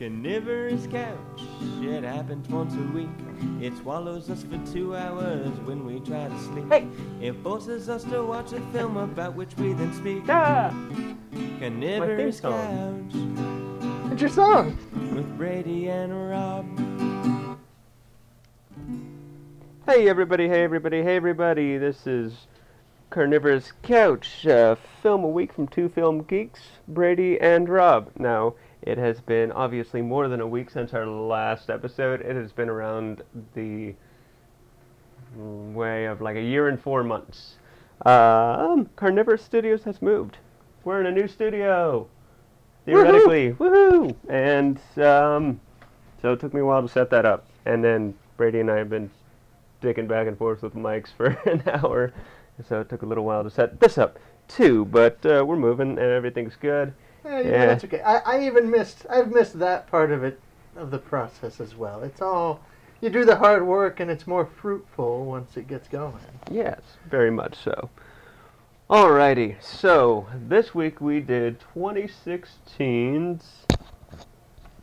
Carnivorous couch, it happens once a week. It swallows us for two hours when we try to sleep. Hey. It forces us to watch a film about which we then speak. Ah, Carnivorous couch it's your song. with Brady and Rob. Hey everybody, hey everybody, hey everybody. This is Carnivorous Couch, uh, film a week from two film geeks, Brady and Rob. Now, it has been obviously more than a week since our last episode. It has been around the way of like a year and four months. Um, Carnivorous Studios has moved. We're in a new studio. Theoretically, woohoo! And um, so it took me a while to set that up. And then Brady and I have been dicking back and forth with mics for an hour, so it took a little while to set this up too. But uh, we're moving and everything's good. Yeah, Yeah. that's okay. I, I even missed. I've missed that part of it, of the process as well. It's all you do the hard work, and it's more fruitful once it gets going. Yes, very much so. Alrighty, so this week we did 2016's.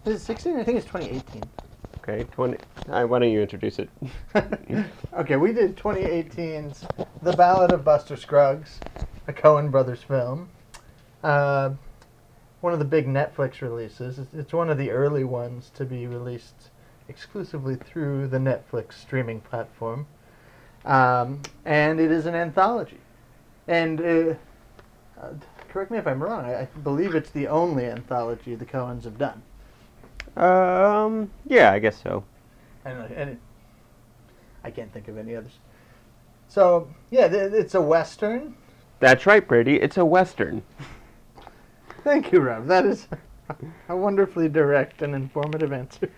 Is it 16? I think it's 2018. Okay, 20. Uh, why don't you introduce it? okay, we did 2018's The Ballad of Buster Scruggs, a Coen Brothers film. Uh, one of the big Netflix releases. It's- It's one of the early ones to be released exclusively through the Netflix streaming platform. Um, and it is an anthology. And uh, uh, correct me if I'm wrong, I, I believe it's the only anthology the Coens have done. Um, yeah, I guess so. I don't know, and it, I can't think of any others. So yeah, th- it's a western. That's right, Brady. It's a western. Thank you, Rob. That is a wonderfully direct and informative answer.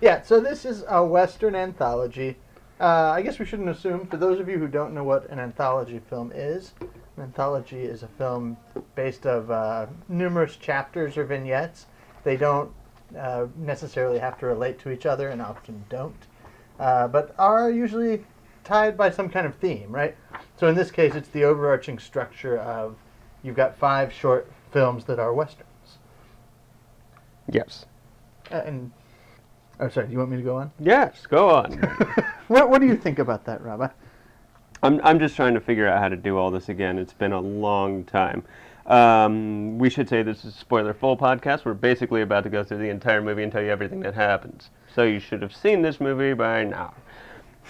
Yeah, so this is a western anthology. Uh, I guess we shouldn't assume. For those of you who don't know what an anthology film is, an anthology is a film based of uh, numerous chapters or vignettes. They don't uh, necessarily have to relate to each other, and often don't, uh, but are usually tied by some kind of theme, right? So in this case, it's the overarching structure of you've got five short films that are westerns. Yes. Uh, and oh, sorry, do you want me to go on? Yes, go on. what What do you think about that, Rob? I- I'm, I'm just trying to figure out how to do all this again. It's been a long time. Um, we should say this is a spoiler full podcast. We're basically about to go through the entire movie and tell you everything that happens. So you should have seen this movie by now.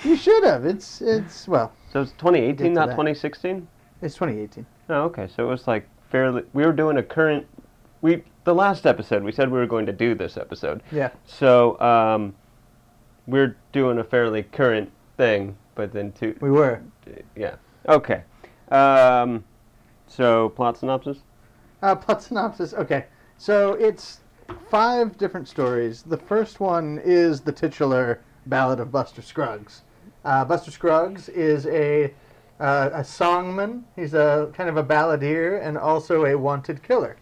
You should have. It's it's well, So it's 2018, not that. 2016? it's 2018. Oh, okay. So it was like fairly. We were doing a current. We the last episode we said we were going to do this episode. Yeah. So um, we're doing a fairly current thing, but then two. We were. Yeah. Okay. Um, so plot synopsis. Uh, plot synopsis. Okay, so it's five different stories. The first one is the titular Ballad of Buster Scruggs. Uh, Buster Scruggs is a uh, a songman. He's a kind of a balladeer and also a wanted killer.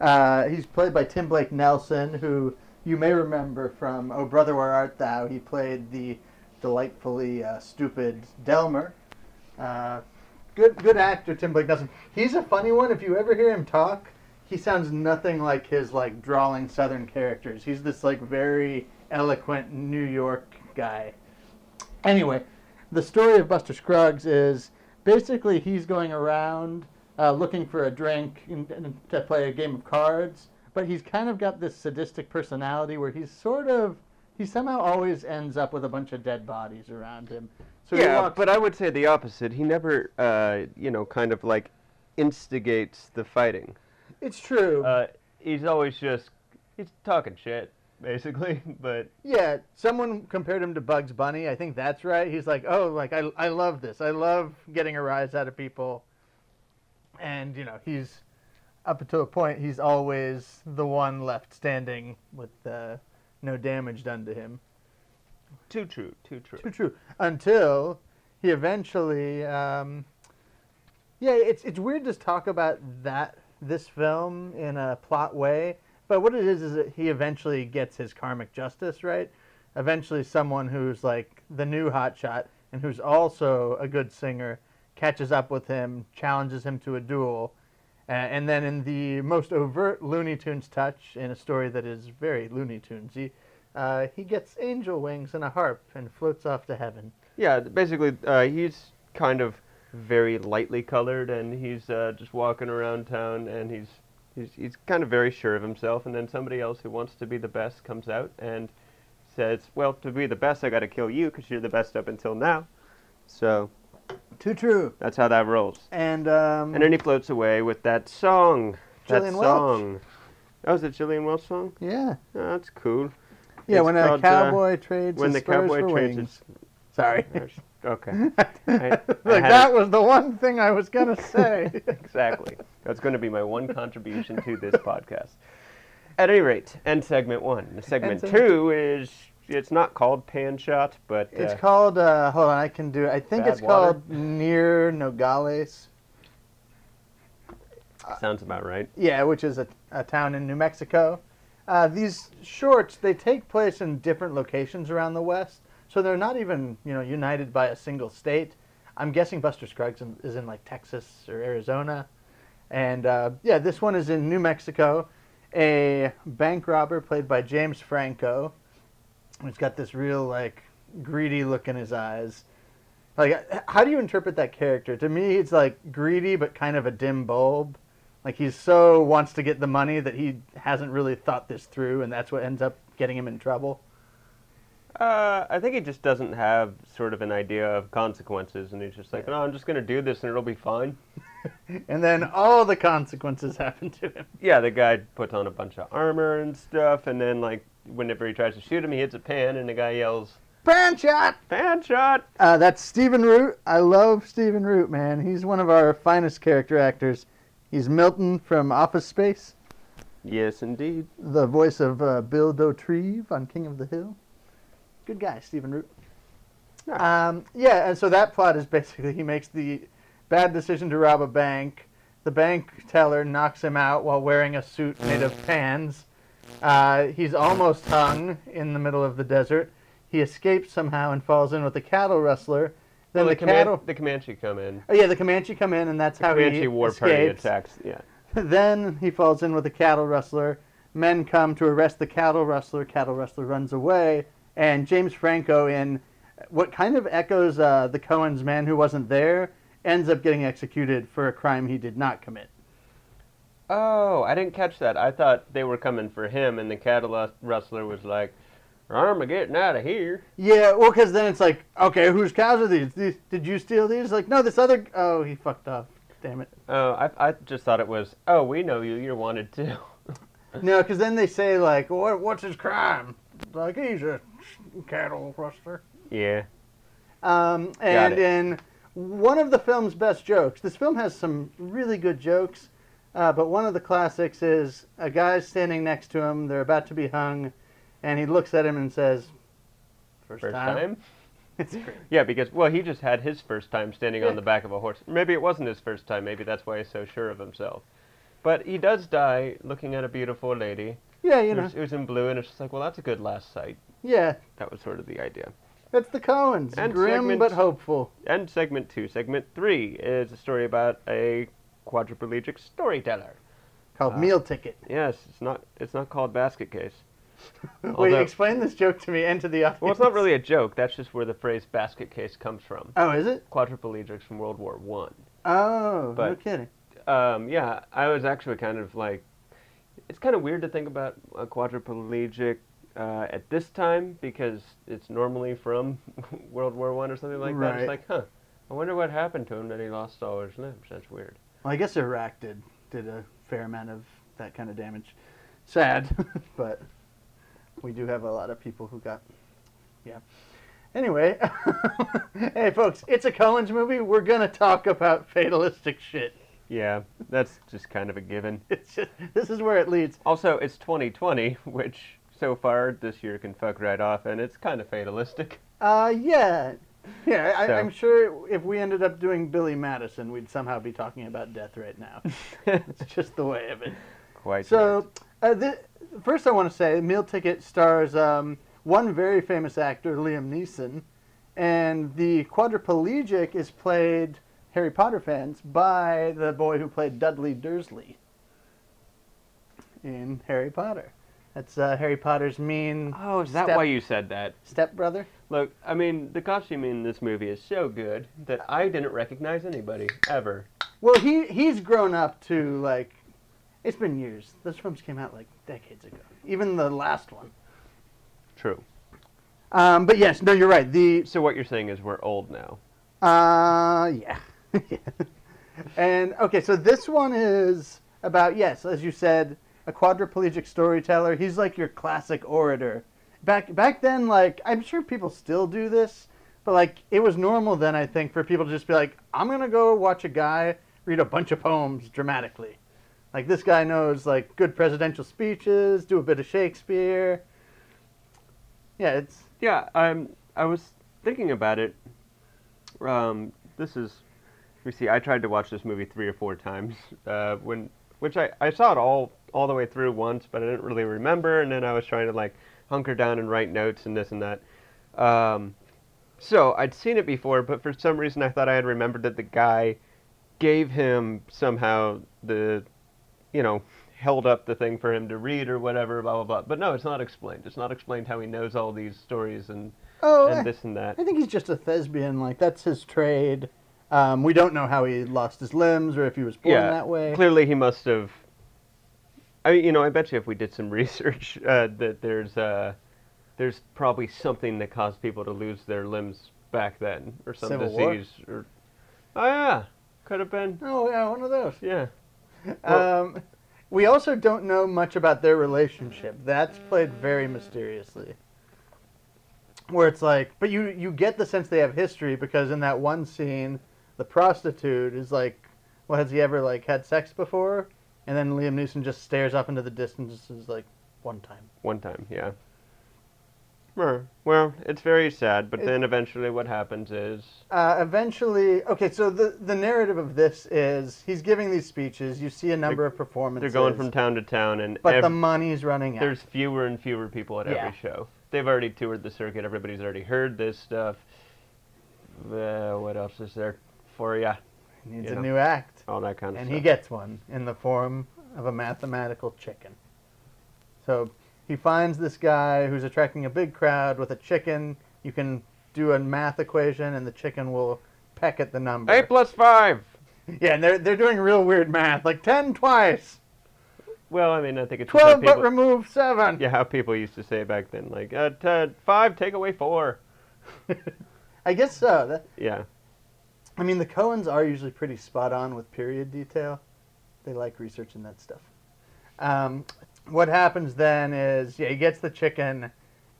Uh, he's played by Tim Blake Nelson, who you may remember from Oh Brother Where Art Thou. He played the delightfully uh, stupid Delmar. Uh, good good actor Tim Blake Nelson. He's a funny one. If you ever hear him talk, he sounds nothing like his like drawling Southern characters. He's this like very eloquent New York guy. Anyway, the story of Buster Scruggs is basically he's going around uh, looking for a drink and, and to play a game of cards, but he's kind of got this sadistic personality where he's sort of he somehow always ends up with a bunch of dead bodies around him. So yeah, walks- but I would say the opposite. He never, uh, you know, kind of like instigates the fighting. it's true. Uh, he's always just he's talking shit, basically. But Yeah, someone compared him to Bugs Bunny. I think that's right. He's like, oh, like I, I love this. I love getting a rise out of people. And you know, he's up to a point. He's always the one left standing with uh, no damage done to him. too true, too true. True, true. Until he eventually, um, yeah, it's it's weird to talk about that this film in a plot way, but what it is is that he eventually gets his karmic justice, right? Eventually, someone who's like the new hotshot and who's also a good singer catches up with him, challenges him to a duel, Uh, and then in the most overt Looney Tunes touch, in a story that is very Looney Tunesy, uh, he gets angel wings and a harp and floats off to heaven. Yeah, basically, uh, he's kind of very lightly colored, and he's uh, just walking around town, and he's he's he's kind of very sure of himself. And then somebody else who wants to be the best comes out and says, "Well, to be the best, I got to kill you because you're the best up until now." So Too true. that's how that rolls. And um, And then he floats away with that song. That Gillian Welch. song. Oh, is it Gillian Welch song? yeah, Oh, that's cool. yeah. It's when a uh, cowboy trades when the cowboy for trades wings. his- Sorry. Okay. like I that it. was the one thing I was gonna say. exactly. That's going to be my one contribution to this podcast. At any rate, end segment one. The segment segment two is it's not called pan shot, but it's uh, called. Uh, hold on, I can do. it. I think it's water? called near Nogales. sounds about right. Yeah, which is a, a town in New Mexico. Uh, these shorts they take place in different locations around the West, so they're not even you know united by a single state. I'm guessing Buster Scruggs is in like Texas or Arizona, and uh, yeah, this one is in New Mexico. A bank robber played by James Franco. He's got this real like greedy look in his eyes. Like, how do you interpret that character? To me, it's like greedy but kind of a dim bulb. Like he's so wants to get the money that he hasn't really thought this through, and that's what ends up getting him in trouble. Uh, I think he just doesn't have sort of an idea of consequences, and he's just like, "No, I'm just going to do this, and it'll be fine." And then all the consequences happen to him. Yeah, the guy puts on a bunch of armor and stuff, and then like whenever he tries to shoot him, he hits a pan, and the guy yells, Pan shot. "Pan shot!" Uh, that's Stephen Root. I love Stephen Root, man. He's one of our finest character actors. He's Milton from Office Space, Yes, indeed. the voice of uh, Bill Dauterive on King of the Hill. Good guy, Stephen Root. Um, yeah, and so that plot is basically he makes the bad decision to rob a bank. The bank teller knocks him out while wearing a suit made of pans. Uh, he's almost hung in the middle of the desert. He escapes somehow and falls in with a cattle rustler. Then Well, the, the, Coman- cattle. the Comanche come in. Oh yeah, the Comanche come in, and that's The how Comanche he war party attacks. Yeah. then he falls in with a cattle rustler. Men come to arrest the cattle rustler. Cattle rustler runs away, and James Franco, in what kind of echoes uh, the Coen's man who wasn't there, ends up getting executed for a crime he did not commit. Oh, I didn't catch that. I thought they were coming for him, and the cattle rustler was like, "I'm getting out of here." Yeah, well, because then it's like, okay, whose cows are these? these? Did you steal these? Like, no, this other. Oh, he fucked up. Damn it. Oh, I, I just thought it was. Oh, we know you. You're wanted too. No, because then they say like, what, what's his crime? Like he's a cattle rustler. yeah. Um, and it. in one of the film's best jokes, this film has some really good jokes, uh, but one of the classics is a guy's standing next to him. They're about to be hung, and he looks at him and says, First, First time. time. It's great. Yeah, because well, he just had his first time standing Yeah. on the back of a horse. Maybe it wasn't his first time. Maybe that's why he's so sure of himself. But he does die looking at a beautiful lady Yeah, you know. who's, who's in blue, and it's just like, well, that's a good last sight. Yeah, That was sort of the idea. that's the Coens. And Grim segment- but hopeful. And segment two, segment three is a story about a quadriplegic storyteller. Called Uh, Meal Ticket. Yes, it's not. It's not called basket case. Wait, although- explain this joke to me and to the audience. Well, it's not really a joke. That's just where the phrase basket case comes from. Oh, is it? Quadriplegics from World War One. Oh, no kidding. Um, yeah, I was actually kind of like, it's kind of weird to think about a quadriplegic uh, at this time because it's normally from World War One or something like that. It's like, huh, I wonder what happened to him that he lost all his limbs. That's weird. Well, I guess Iraq did did a fair amount of that kind of damage. Sad, but we do have a lot of people who got. Yeah. Anyway, hey folks, it's a Coen's movie. We're gonna talk about fatalistic shit. Yeah, that's just kind of a given. It's just this is where it leads. Also, it's 2020, which so far this year can fuck right off, and it's kind of fatalistic. Uh, yeah, yeah. I, So- I'm sure if we ended up doing Billy Madison, we'd somehow be talking about death right now. it's just the way of it. Quite. So, uh, th- first I want to say, Meal Ticket stars um, one very famous actor, Liam Neeson, and the quadriplegic is played Harry Potter fans by the boy who played Dudley Dursley in Harry Potter. That's uh, Harry Potter's mean Oh, is that Step- why you said that? stepbrother. Look, I mean, the costume in this movie is so good that I didn't recognize anybody ever. Well, he he's grown up to like. It's been years. Those films came out like decades ago. Even the last one. True. Um, but yes, no, you're right. The So what you're saying is we're old now. Uh, yeah. And okay, so this one is about yes, as you said, a quadriplegic storyteller. He's like your classic orator. Back back then, like I'm sure people still do this, but like it was normal then. I think for people to just be like, I'm gonna go watch a guy read a bunch of poems dramatically. Like this guy knows like good presidential speeches, do a bit of Shakespeare. Yeah, it's Yeah, I'm. I was thinking about it. Um, this is. We see. I tried to watch this movie three or four times. Uh, when which I I saw it all all the way through once, but I didn't really remember. And then I was trying to like hunker down and write notes and this and that. Um, so I'd seen it before, but for some reason I thought I had remembered that the guy gave him somehow the, you know, held up the thing for him to read or whatever, blah blah blah. But no, it's not explained. It's not explained how he knows all these stories and oh, and eh. this and that. I think he's just a thespian. Like that's his trade. Um, we don't know how he lost his limbs or if he was born yeah, that way. clearly he must have. I mean, you know, I bet you if we did some research, uh, that there's uh, there's probably something that caused people to lose their limbs back then, or some Civil War? disease, or oh yeah, could have been. Oh yeah, one of those. Yeah, Well- Um, we also don't know much about their relationship. That's played very mysteriously. Where it's like, but you you get the sense they have history because in that one scene, the prostitute is like, well, has he ever like had sex before? And then Liam Neeson just stares up into the distance and is like, one time. one time, yeah. Well, well, it's very sad, but It- then eventually what happens is Uh, eventually, okay, so the the narrative of this is he's giving these speeches. You see a number of performances. they're going from town to town, and but ev- the money's running out. there's fewer and fewer people at Yeah. every show. They've already toured the circuit. Everybody's already heard this stuff. Uh, what else is there for ya? He needs you a know. new act, All that kind of and stuff. he gets one in the form of a mathematical chicken. So he finds this guy who's attracting a big crowd with a chicken. You can do a math equation, and the chicken will peck at the number. Eight plus five. Yeah, and they're they're doing real weird math, like ten twice, Well, I mean, I think it's just how twelve but remove seven. yeah, how people used to say back then, like uh, t- five, take away four. I guess so. That, Yeah, I mean, the Coens are usually pretty spot on with period detail. They like researching that stuff. Um, what happens then is, yeah, he gets the chicken,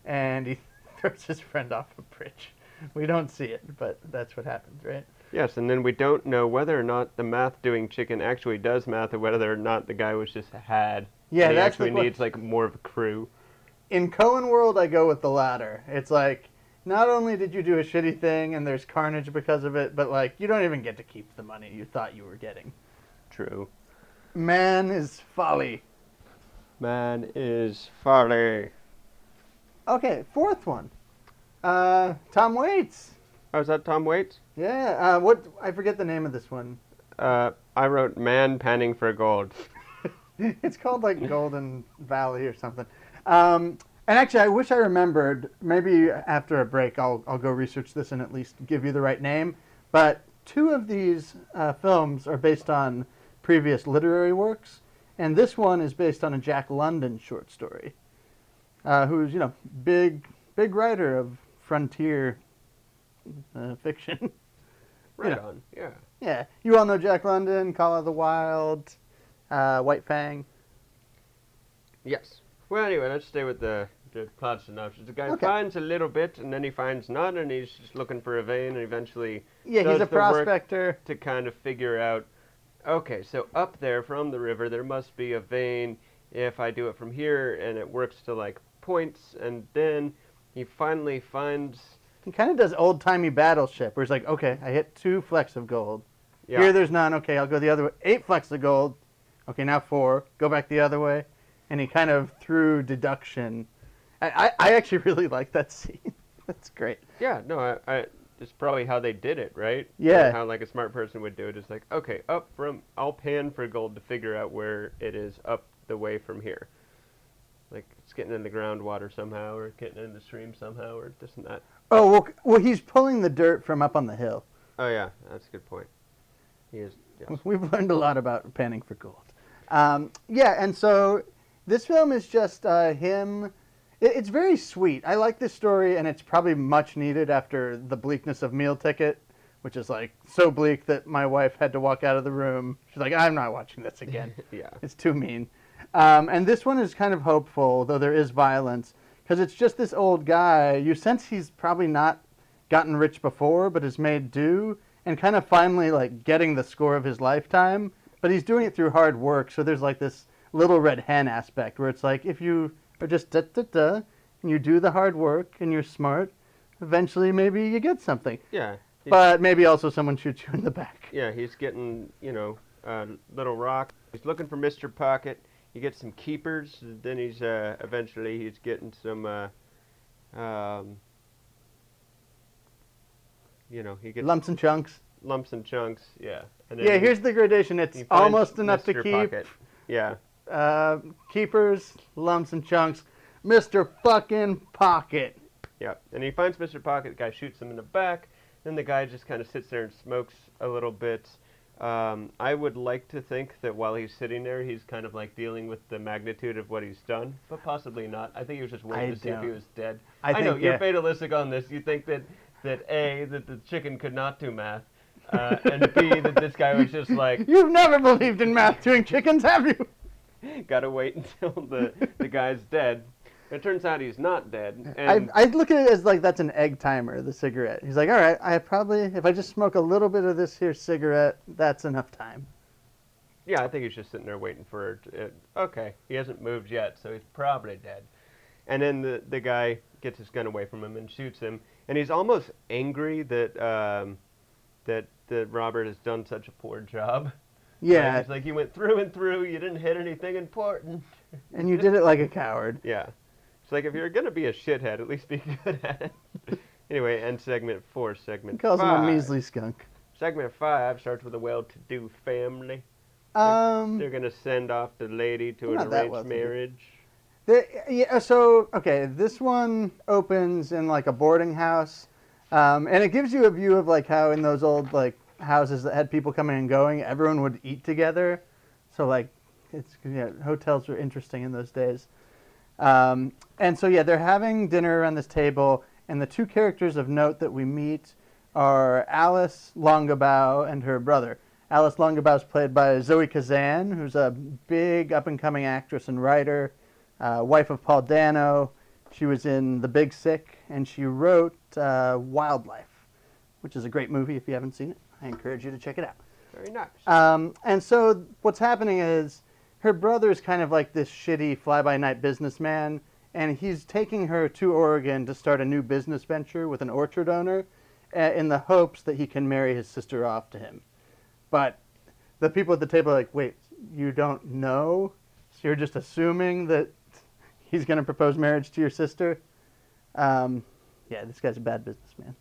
and he throws his friend off a bridge. We don't see it, but that's what happens, right? yes, and then we don't know whether or not the math doing chicken actually does math, or whether or not the guy was just had. Yeah, and he actually needs like more of a crew. In Coen world, I go with the latter. It's like, not only did you do a shitty thing and there's carnage because of it, but like, you don't even get to keep the money you thought you were getting. True. Man is folly. Man is folly. Okay, fourth one. Uh, Tom Waits. Oh, is that Tom Waits? Yeah, uh, what I forget the name of this one. Uh, I wrote "Man Panning for Gold." it's called like Golden Valley or something. Um, and actually, I wish I remembered. Maybe after a break, I'll I'll go research this and at least give you the right name. But two of these uh, films are based on previous literary works, and this one is based on a Jack London short story, uh, who's you know big big writer of frontier uh, fiction. Right Yeah. on. Yeah. Yeah, you all know Jack London, Call of the Wild, uh, White Fang. Yes. Well, anyway, let's stay with the the plot synopsis. The guy Okay. finds a little bit, and then he finds none, and he's just looking for a vein, and eventually Yeah, he's a prospector. to kind of figure out, okay, so up there from the river, there must be a vein. If I do it from here, and it works to like points, and then he finally finds. He kind of does old timey battleship, where he's like, okay, I hit two flecks of gold. Yeah. Here there's none. Okay, I'll go the other way. Eight flecks of gold. Okay, now four. Go back the other way. And he kind of through deduction. I, I, I actually really like that scene. That's great. Yeah, no, I, I it's probably how they did it, right? Yeah. Or how like a smart person would do it. It's like, okay, up from I'll pan for gold to figure out where it is up the way from here. Like it's getting in the groundwater somehow, or getting in the stream somehow, or this and that. Oh well, well, he's pulling the dirt from up on the hill. Oh yeah, that's a good point. He is. Yes. We've learned a lot about panning for gold. Um, yeah, and so this film is just uh, him. It, it's very sweet. I like this story, and it's probably much needed after the bleakness of Meal Ticket, which is like so bleak that my wife had to walk out of the room. She's like, "I'm not watching this again. yeah. it's too mean." Um, and this one is kind of hopeful, though there is violence, because it's just this old guy. You sense he's probably not gotten rich before, but has made do, and kind of finally like getting the score of his lifetime. But he's doing it through hard work, so there's like this little red hen aspect where it's like if you are just da da da, and you do the hard work and you're smart, eventually maybe you get something. Yeah. But maybe also someone shoots you in the back. yeah, he's getting you know a little rock. He's looking for Mr. Pocket. He gets some keepers. Then he's uh, eventually he's getting some. Uh, um, you know, he gets Lumps and chunks. lumps and chunks. Yeah. And Yeah, he- here's the gradation. It's almost enough to keep. Pocket. Yeah. Uh, keepers, lumps and chunks. Mr. fucking Pocket. Yeah, and he finds Mr. Pocket. The guy shoots him in the back. Then the guy just kind of sits there and smokes a little bit. Um, I would like to think that while he's sitting there, he's kind of like dealing with the magnitude of what he's done, but possibly not. I think he was just waiting I to see if he was dead. I know think, you're yeah. fatalistic on this. You think that that a that the chicken could not do math, uh, and b that this guy was just like You've never believed in math doing chickens, have you? gotta wait until the the guy's dead. It turns out he's not dead. And I, I look at it as like that's an egg timer, the cigarette. He's like, all right, I probably, if I just smoke a little bit of this here cigarette, that's enough time. Yeah, I think he's just sitting there waiting for it. Okay, he hasn't moved yet, so he's probably dead. And then the the guy gets his gun away from him and shoots him, and he's almost angry that um, that that Robert has done such a poor job. Yeah, Like, he's like you went through and through, you didn't hit anything important. and you did it like a coward. Yeah, it's like if you're gonna be a shithead, at least be good at it. anyway, end segment four, He segment calls him five. a measly skunk. Segment five starts with a well-to-do family. Um, They're gonna send off the lady to an arranged marriage. The, yeah, so okay, this one opens in like a boarding house, um, and it gives you a view of like how in those old like houses that had people coming and going, everyone would eat together. So like, it's yeah, hotels were interesting in those days. Um, and so yeah, they're having dinner around this table, and the two characters of note that we meet are Alice Longabaugh and her brother. Alice Longabaugh is played by Zoe Kazan, who's a big up and coming actress and writer uh, wife of Paul Dano. She was in The Big Sick, and she wrote uh, Wildlife, which is a great movie. If you haven't seen it, I encourage you to check it out. Very nice. Um, and so what's happening is her brother is kind of like this shitty fly-by-night businessman, and he's taking her to Oregon to start a new business venture with an orchard owner, uh, in the hopes that he can marry his sister off to him. But the people at the table are like, "Wait, you don't know? So you're just assuming that he's going to propose marriage to your sister?" Um, yeah, this guy's a bad businessman.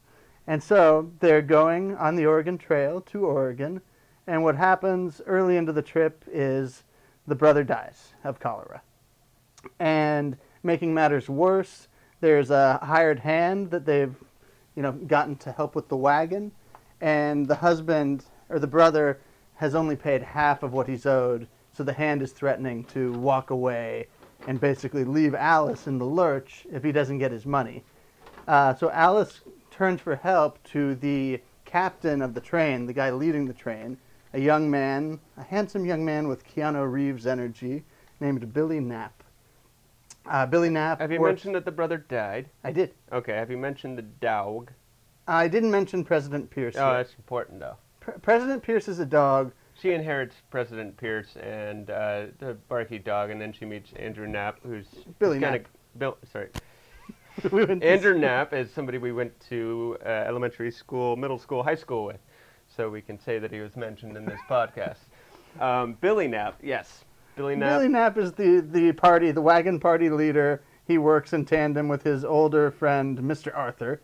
And so they're going on the Oregon Trail to Oregon, and what happens early into the trip is the brother dies of cholera. And making matters worse, there's a hired hand that they've, you know, gotten to help with the wagon, and the husband or the brother has only paid half of what he's owed, so the hand is threatening to walk away and basically leave Alice in the lurch if he doesn't get his money. Uh, so Alice turns for help to the captain of the train, the guy leading the train, a young man, a handsome young man with Keanu Reeves energy, named Billy Knapp. Uh, Billy Knapp. Have you mentioned that the brother died? I did. Okay. Have you mentioned the dog? I didn't mention President Pierce. Oh, yet. that's important though. Pre- President Pierce is a dog. She inherits President Pierce and uh, the barky dog, and then she meets Andrew Knapp, who's Billy Knapp. Bill. Sorry, We to- Andrew Knapp is somebody we went to uh, elementary school, middle school, high school with, so we can say that he was mentioned in this podcast. Um, Billy Knapp, yes, Billy Knapp. Billy Knapp is the, the party, the wagon party leader. He works in tandem with his older friend, Mr. Arthur.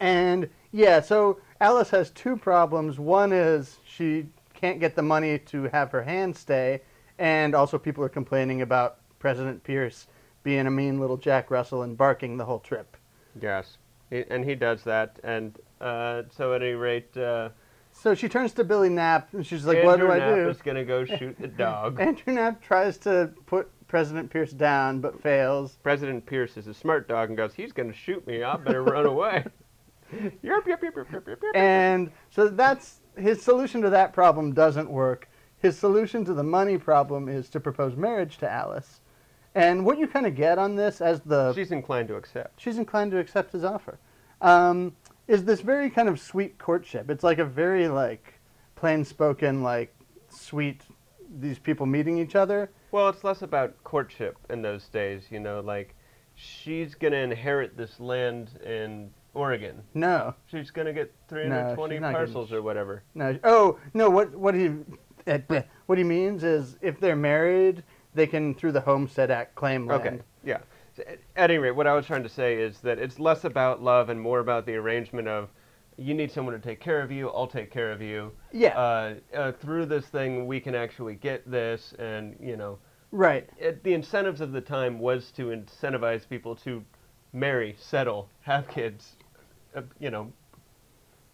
And yeah, so Alice has two problems. One is she can't get the money to have her hand stay, and also people are complaining about President Pierce being a mean little Jack Russell and barking the whole trip. Yes, he, and he does that. And uh, so at any rate, uh, So she turns to Billy Knapp and she's like, Andrew "What do I Knapp do?" is gonna go shoot the dog. Andrew Knapp tries to put President Pierce down but fails. President Pierce is a smart dog and goes, "He's gonna shoot me. I better run away." Yerp, yerp, yerp. And so that's his solution to that problem doesn't work. His solution to the money problem is to propose marriage to Alice. And what you kind of get on this as the She's inclined to accept. she's inclined to accept his offer. Um, is this very kind of sweet courtship? It's like a very like plain spoken like sweet these people meeting each other. Well, it's less about courtship in those days. You know, like she's gonna inherit this land in Oregon. No, She's gonna get 320 not parcels or whatever. no. Oh no, what what he eh, what he means is if they're married, they can through the Homestead Act claim land. Okay, yeah. At any rate, what I was trying to say is that it's less about love and more about the arrangement of you need someone to take care of you, I'll take care of you. Yeah. Uh, uh, through this thing, we can actually get this, and you know, right. it, the incentives of the time was to incentivize people to marry, settle, have kids, uh, you know,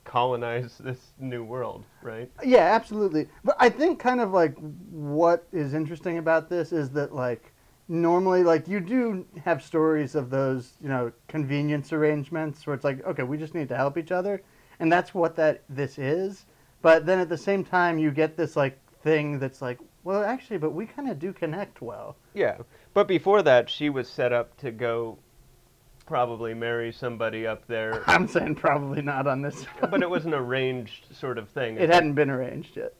colonize this new world, right? Yeah, absolutely. But I think kind of like what is interesting about this is that like normally like you do have stories of those, you know, convenience arrangements where it's like, okay, we just need to help each other. And that's what that this is. But then at the same time you get this like thing that's like, well, actually, but we kind of do connect well. Yeah, but before that, she was set up to go probably marry somebody up there. I'm saying probably not on this. but it was an arranged sort of thing. it hadn't been arranged yet.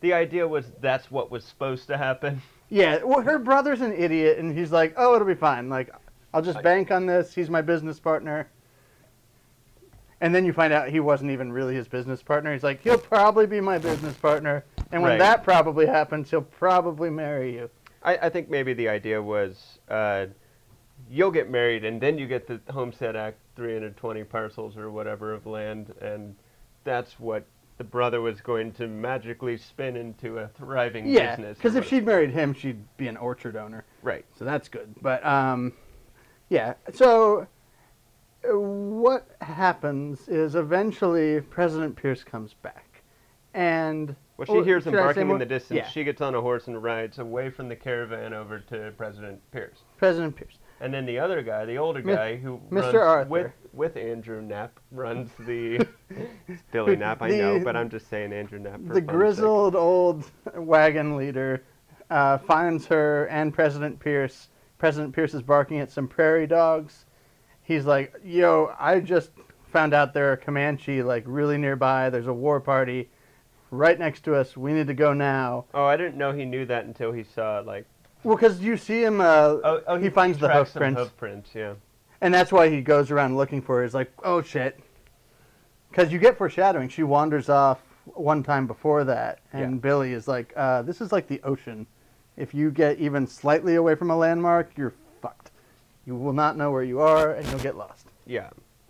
The idea was that's what was supposed to happen. Yeah, well, her brother's an idiot, and he's like, "Oh, it'll be fine. Like, I'll just I- bank on this. He's my business partner." And then you find out he wasn't even really his business partner. He's like, "He'll probably be my business partner, and when Right. that probably happens, he'll probably marry you." I, I think maybe the idea was uh, you'll get married and then you get the Homestead Act 320 parcels or whatever of land, and that's what the brother was going to magically spin into a thriving Yeah, business. because if she'd married him, she'd be an orchard owner. Right. So that's good. But um, yeah. So uh, what happens is eventually President Pierce comes back, and Well, she hears him should I say barking in the distance. Yeah, She gets on a horse and rides away from the caravan over to President Pierce. President Pierce. And then the other guy, the older guy who Mr. runs Arthur. with with Andrew Knapp, runs the It's Billy Knapp. I know, The- but I'm just saying Andrew Knapp. For the fun's sake. grizzled old wagon leader uh, finds her and President Pierce. President Pierce is barking at some prairie dogs. He's like, "Yo, I just found out there are Comanche like really nearby. There's a war party right next to us. We need to go now." Oh, I didn't know he knew that until he saw like. Well, because you see him, uh, Oh, oh he, finds the hoof prints, Hoof prints, yeah. and that's why he goes around looking for her. He's like, "Oh shit," because you get foreshadowing. She wanders off one time before that, and Yeah. Billy is like, uh, "This is like the ocean. If you get even slightly away from a landmark, you're fucked. You will not know where you are, and you'll get lost Yeah.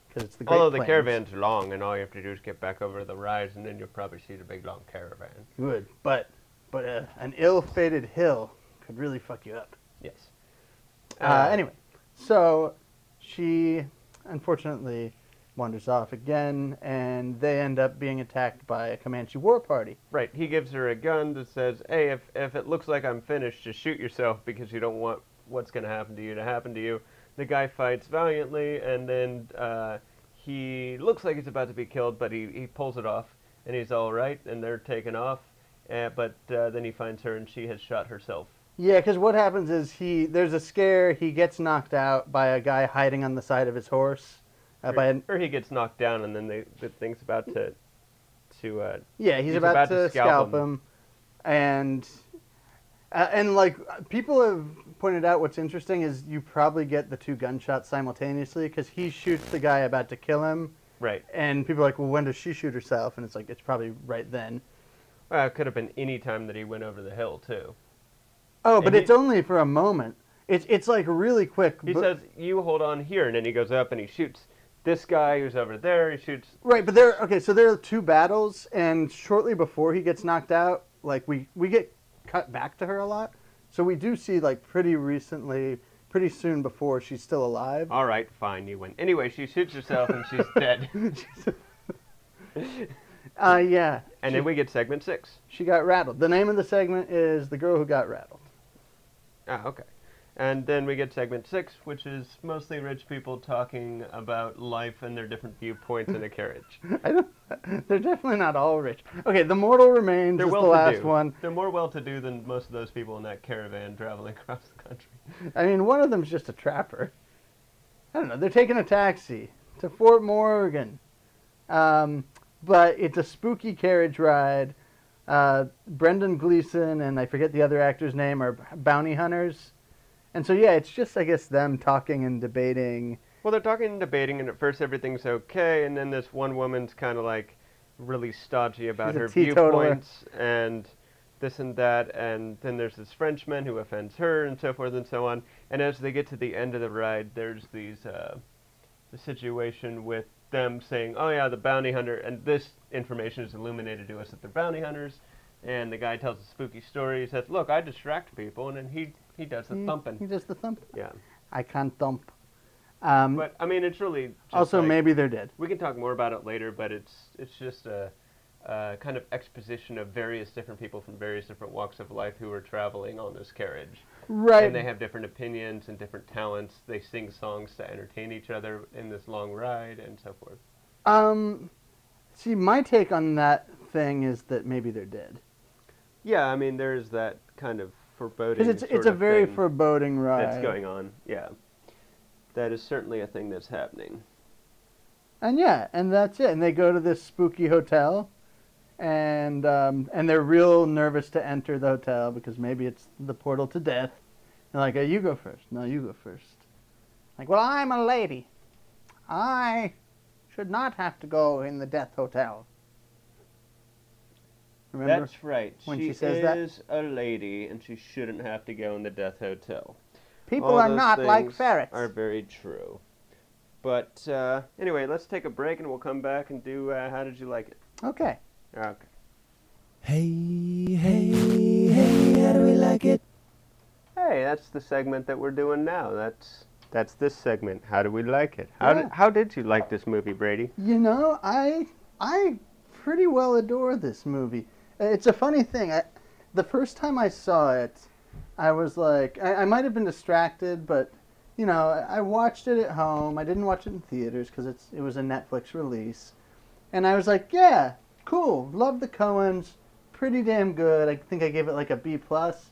because it's the Great Although the caravan's long, and all you have to do is get back over the rise, and then you'll probably see the big long caravan. Good, but but uh, an ill-fated hill could really fuck you up. Yes. Uh, anyway, so she unfortunately wanders off again, and they end up being attacked by a Comanche war party. Right. He gives her a gun that says, "Hey, if if it looks like I'm finished, just shoot yourself because you don't want what's going to happen to you to happen to you." The guy fights valiantly, and then uh, he looks like he's about to be killed, but he he pulls it off, and he's all right, and they're taken off. Uh, but uh, then he finds her, and she has shot herself. Yeah, because what happens is he there's a scare. He gets knocked out by a guy hiding on the side of his horse. Uh, by or, an, or he gets knocked down, and then they, the thing's about to to uh, yeah, he's, he's about, about to, to scalp scalp him. him, and uh, and like people have pointed out, what's interesting is you probably get the two gunshots simultaneously because he shoots the guy about to kill him, right. and people are like, well, when does she shoot herself? And it's like it's probably right then. Well, it could have been any time that he went over the hill too. Oh, but he- it's only for a moment. It's it's like really quick. He says, "You hold on here," and then he goes up and he shoots this guy who's over there, he shoots. Right, but there. Okay, so there are two battles, and shortly before he gets knocked out, like we we get cut back to her a lot. So we do see like pretty recently, pretty soon before she's still alive. All right, fine, you win. Anyway, she shoots herself and she's dead. Uh, yeah. And she, then we get segment six. she got rattled. The name of the segment is "The Girl Who Got Rattled." Ah, okay. And then we get segment six, which is mostly rich people talking about life and their different viewpoints in a carriage. I don't. They're definitely not all rich. Okay, the mortal remains They're is well the last do. one. They're more well to do than most of those people in that caravan traveling across the country. I mean, one of them's just a trapper. I don't know. They're taking a taxi to Fort Morgan. Um, but it's a spooky carriage ride. Uh, Brendan Gleeson and I forget the other actor's name are bounty hunters. And so, yeah, it's just, I guess, them talking and debating. Well, they're talking and debating, and at first everything's okay, and then this one woman's kind of like really stodgy about her teetotaler. viewpoints and this and that, and then there's this Frenchman who offends her, and so forth and so on. And as they get to the end of the ride, there's these uh, the situation with them saying, "Oh yeah, the bounty hunter," and this information is illuminated to us that they're bounty hunters. And the guy tells a spooky story. He says, "Look, I distract people," and then he he does the He- thumping. He does the thump. Yeah, I can't thump. Um, but I mean, it's really just also, like- maybe they're dead. we can talk more about it later, but it's it's just a, a kind of exposition of various different people from various different walks of life who are traveling on this carriage, Right. and they have different opinions and different talents. They sing songs to entertain each other in this long ride, and so forth. Um, see, my take on that thing is that maybe they're dead. Yeah, I mean, there's that kind of foreboding. Because it's, it's a very foreboding ride. that's going on. Yeah, that is certainly a thing that's happening. And yeah, and that's it. And they go to this spooky hotel, and um, and they're real nervous to enter the hotel because maybe it's the portal to death. They're like, oh, "You go first. No, you go first. Like, well, I'm a lady. I should not have to go in the death hotel. Remember? That's right. when she, she says that? is a lady, and she shouldn't have to go in the death hotel. People All are not like ferrets. Are very true. But uh, anyway, let's take a break and we'll come back and do uh, how did you like it? Okay. Okay. Hey, hey, hey, how do we like it? Hey, that's the segment that we're doing now. That's that's this segment. How do we like it? How Yeah. did how did you like this movie, Brady? You know, I I pretty well adore this movie. Uh, It's a funny thing. I, the first time I saw it, I was like, I, I might have been distracted, but you know, I I watched it at home. I didn't watch it in theaters because it's it was a Netflix release, and I was like, yeah, cool. Love the Coens. Pretty damn good. I think I gave it like a B plus.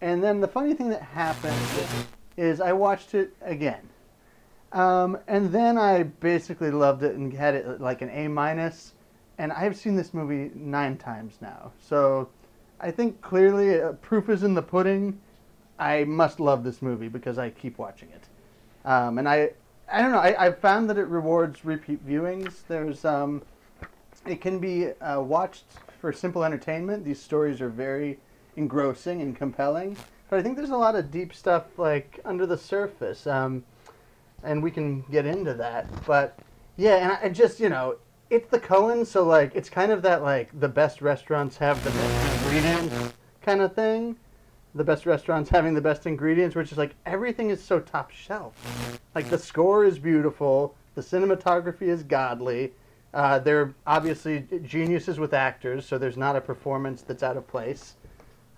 And then the funny thing that happened is I watched it again. Um, and then I basically loved it and had it like an A minus. And I've seen this movie nine times now. So I think clearly uh, proof is in the pudding. I must love this movie because I keep watching it. Um, and I, I don't know. I, I found that it rewards repeat viewings. There's, um, it can be uh, watched for simple entertainment. These stories are very engrossing and compelling. But I think there's a lot of deep stuff like under the surface. Um, and we can get into that. But yeah, and I just you know, it's the Coen, so like it's kind of that like the best restaurants have the best ingredients kind of thing. The best restaurants having the best ingredients, which is like everything is so top shelf. Like the score is beautiful, the cinematography is godly. Uh, they're obviously geniuses with actors, so there's not a performance that's out of place.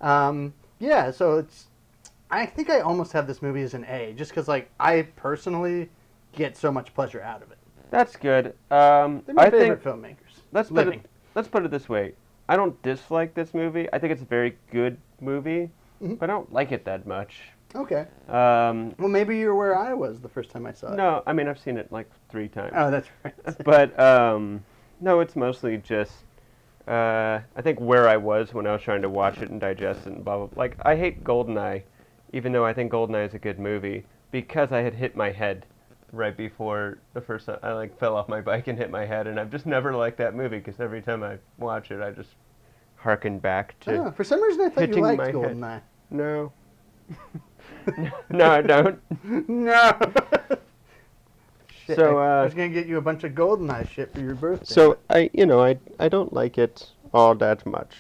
Um, yeah, so it's. I think I almost have this movie as an A, just because like I personally get so much pleasure out of it. That's good. Um, They're my I favorite think filmmakers. let's put living. it let's put it this way. I don't dislike this movie. I think it's a very good movie, Mhm. but I don't like it that much. Okay. Um, Well, maybe you're where I was the first time I saw it. no, I mean I've seen it like three times. Oh, that's right. but um, no, it's mostly just uh, I think where I was when I was trying to watch it and digest it and blah blah. blah. Like I hate Goldeneye, even though I think Goldeneye is a good movie because I had hit my head right before the first time I like fell off my bike and hit my head, and I've just never liked that movie because every time I watch it, I just harken back to Oh, for some reason, I thought you liked my head. Goldeneye. no. no, I don't. no. Shit, So, I, I uh, was gonna get you a bunch of golden eye shit for your birthday. So I, you know, I I don't like it all that much.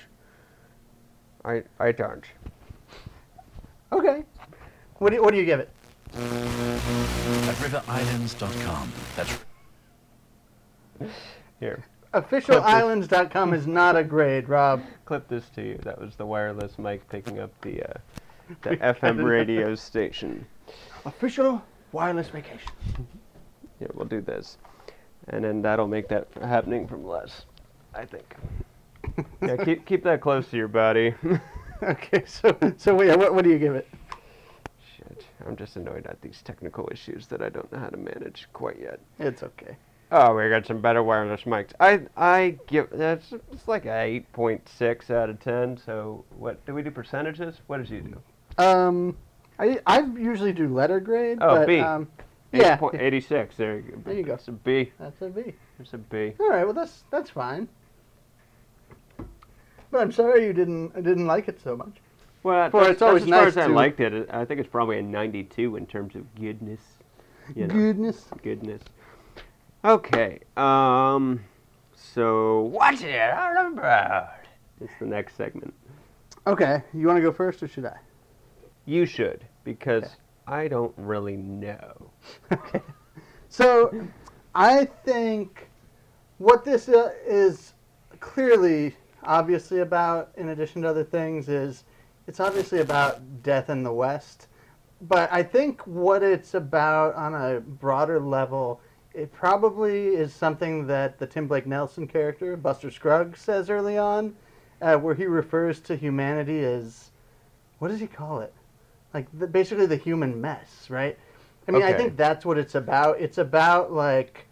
I I don't. okay, what do you, what do you give it? At riverislands.com. That's Here, Officialislands.com is not a grade, Rob. clip this to you. That was the wireless mic picking up the uh, the FM radio station. Official wireless vacation. Yeah, we'll do this, and then that'll make that happening from less. I think. Yeah, keep keep that close to your body. Okay, so so yeah, what what do you give it? Shit, I'm just annoyed at these technical issues that I don't know how to manage quite yet. It's okay. Oh, we got some better wireless mics. I I give that's it's like a eight point six out of ten. So what do we do percentages? What does you do? Um, I I usually do letter grade. Oh, but, B. Um, yeah, point eighty six. There you go. There you go. It's a B. that's a B. There's a B. All right, well that's that's fine. But I'm sorry you didn't didn't like it so much. Well, For it's always as far nice as I liked it. I think it's probably a ninety two in terms of goodness. You know, Goodness. goodness. Okay. Um. So what's it all about? It's the next segment. Okay, you want to go first or should I? You should because Okay. I don't really know. Okay. So, I think what this uh, is clearly, obviously about, in addition to other things, is it's obviously about death in the West. But I think what it's about on a broader level, it probably is something that the Tim Blake Nelson character, Buster Scruggs, says early on, uh, where he refers to humanity as, what does he call it? Like the, basically the human mess, right? I mean, I think that's what it's about. It's about like,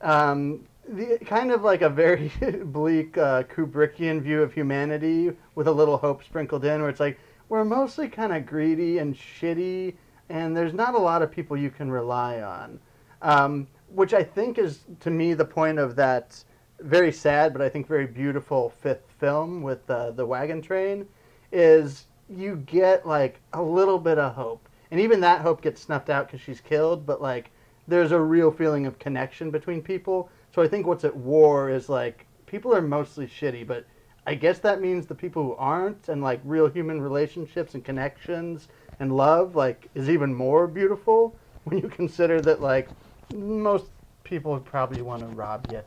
um, the kind of like a very bleak uh, Kubrickian view of humanity with a little hope sprinkled in, where it's like we're mostly kind of greedy and shitty, and there's not a lot of people you can rely on. Um, which I think is to me the point of that very sad, but I think very beautiful fifth film with uh, the wagon train, is you get like a little bit of hope, and even that hope gets snuffed out because she's killed. But like, there's a real feeling of connection between people. So I think what's at war is like people are mostly shitty, but I guess that means the people who aren't and like real human relationships and connections and love like is even more beautiful when you consider that like most people would probably want to rob you.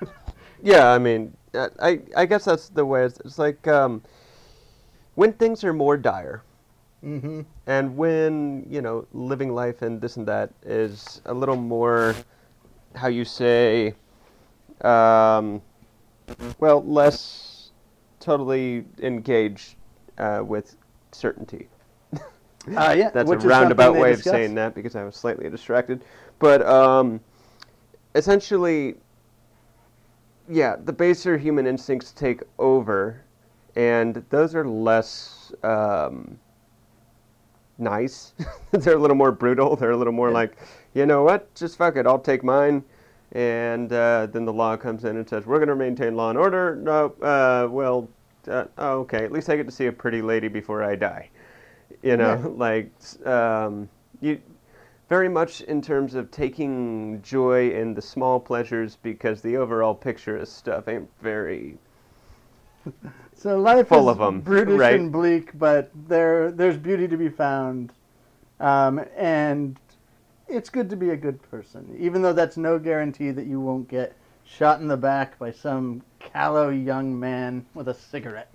Yeah, I mean, I I guess that's the way it's, it's like um, when things are more dire, Mm-hmm. and when you know living life and this and that is a little more, how you say, um, well, less totally engaged uh, with certainty. Uh, yeah, That's a roundabout way of saying that because I was slightly distracted. But um, essentially, yeah, the baser human instincts take over, and those are less um, nice. They're a little more brutal. They're a little more Yeah. like, you know what? Just fuck it. I'll take mine. And uh, then the law comes in and says, we're going to maintain law and order. No, uh, well, uh, oh, okay. At least I get to see a pretty lady before I die. You know, Yeah. like um, you very much in terms of taking joy in the small pleasures because the overall picture of stuff ain't very. So life Full is of 'em, brutish right? and bleak, but there there's beauty to be found, um, and it's good to be a good person, even though that's no guarantee that you won't get shot in the back by some callow young man with a cigarette.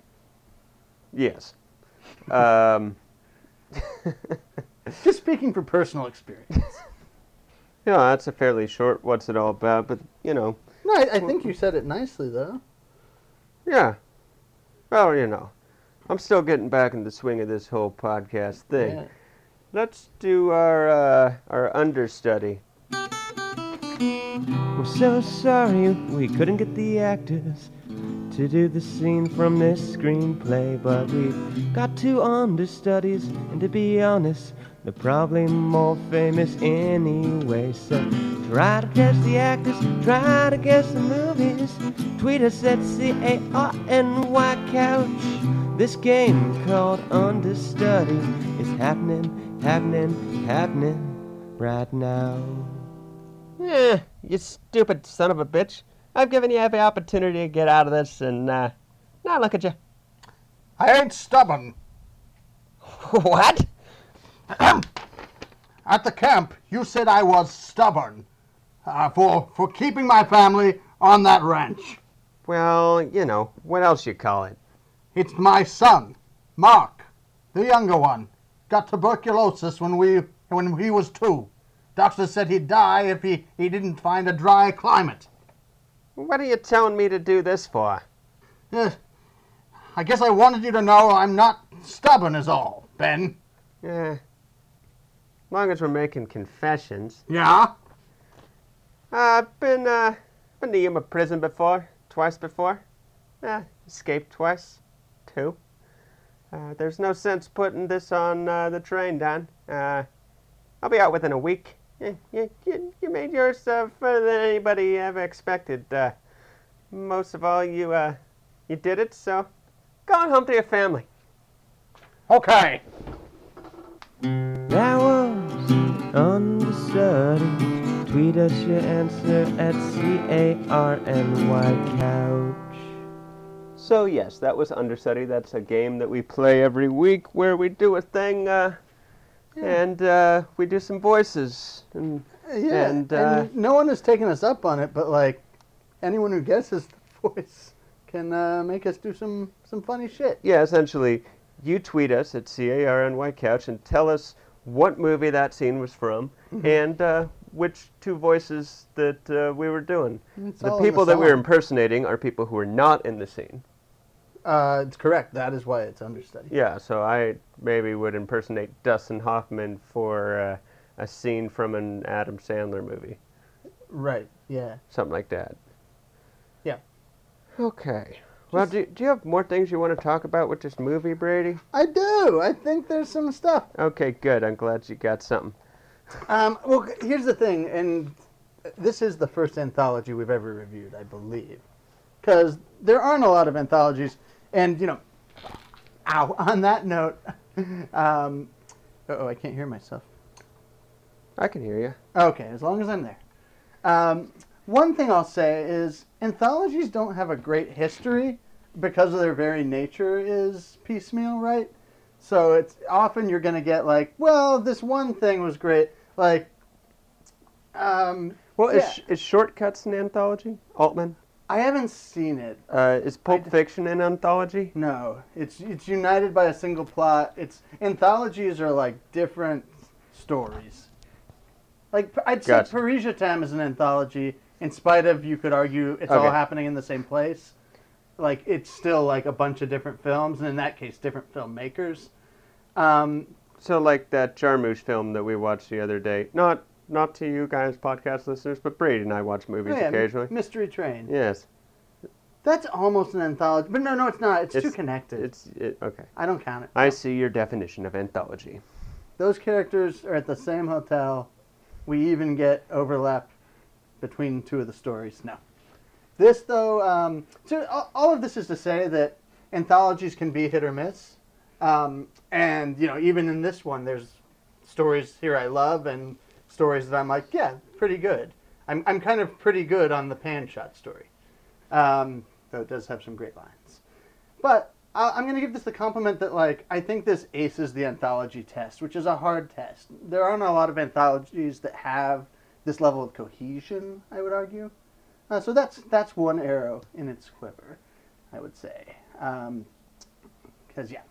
Yes. Um, Just speaking from personal experience. yeah, that's a fairly short. What's it all about? But you know, No, I, I think you said it nicely though. yeah. Well, you know, I'm still getting back in the swing of this whole podcast thing. Yeah. Let's do our uh, our understudy. We're so sorry we couldn't get the actors to do the scene from this screenplay, but we've got two understudies, and to be honest, they're probably more famous anyway. So try to guess the actors, try to guess the movies. Tweet us at C A R N Y Couch. This game called Understudy is happening, happening, happening right now. Eh, you stupid son of a bitch. I've given you every opportunity to get out of this, and, uh, now look at you. I ain't stubborn. what? At the camp, you said I was stubborn uh, for for keeping my family on that ranch. Well, you know, what else you call it? It's my son, Mark, the younger one. Got tuberculosis when we when he was two. Doctor said he'd die if he, he didn't find a dry climate. What are you telling me to do this for? Eh, I guess I wanted you to know I'm not stubborn is all, Ben. Yeah. As long as we're making confessions. Yeah? Uh, I've been, uh, been to Yuma prison before. Twice before. Uh, escaped twice. Two. Uh, there's no sense putting this on uh, the train, Don. Uh, I'll be out within a week. You, you, you, you made yours uh, further than anybody ever expected. Uh, most of all, you, uh, you did it, so go on home to your family. Okay. That was undecided. Tweet us your answer at C-A-R-N-Y couch. So yes, that was Understudy. That's a game that we play every week where we do a thing, uh, and uh, we do some voices. And Yeah, And, and, uh, no one has taken us up on it, but like anyone who guesses the voice can uh, make us do some some funny shit. yeah, essentially, you tweet us at C A R N Y Couch and tell us what movie that scene was from and uh, which two voices that uh, we were doing. It's The people that we were impersonating are people who are not in the scene. Uh, it's correct. That is why it's understudy. Yeah, so I maybe would impersonate Dustin Hoffman for uh, a scene from an Adam Sandler movie. Right. Yeah. Something like that. Yeah. Okay. Well, do, do you have more things you want to talk about with this movie, Brady? I do. I think there's some stuff. Okay, good. I'm glad you got something. Um, well, here's the thing, and this is the first anthology we've ever reviewed, I believe, because there aren't a lot of anthologies. And you know, ow. On that note, um, oh, I can't hear myself. I can hear you. Okay, as long as I'm there. Um, one thing I'll say is anthologies don't have a great history because of their very nature is piecemeal, right? So it's often you're going to get like, well, this one thing was great. Like, um, Well, yeah, is, is Shortcuts an anthology? Altman? I haven't seen it. Uh, is Pulp d- Fiction an anthology? No, it's it's united by a single plot. It's anthologies are like different stories. Like I'd say Gotcha. Paris, je t'aime is an anthology, in spite of you could argue it's all happening in the same place. Like it's still like a bunch of different films, and in that case, different filmmakers. Um, So, like that Jarmusch film that we watched the other day. Not not to you guys, podcast listeners, but Brady and I watch movies oh yeah, occasionally. Mystery Train. Yes, That's almost an anthology, but no, no, it's not. It's, too connected. it's it, okay. I don't count it. I see your definition of anthology. Those characters are at the same hotel. We even get overlap between two of the stories. No. This, though, um, so all of this is to say that anthologies can be hit or miss. Um, and, you know, even in this one, there's stories here I love and stories that I'm like, yeah, pretty good. I'm, I'm kind of pretty good on the pan shot story. Um, though it does have some great lines. But I- I'm going to give this the compliment that, like, I think this aces the anthology test, which is a hard test. There aren't a lot of anthologies that have this level of cohesion, I would argue. Uh, so that's that's one arrow in its quiver, I would say. Because, yeah.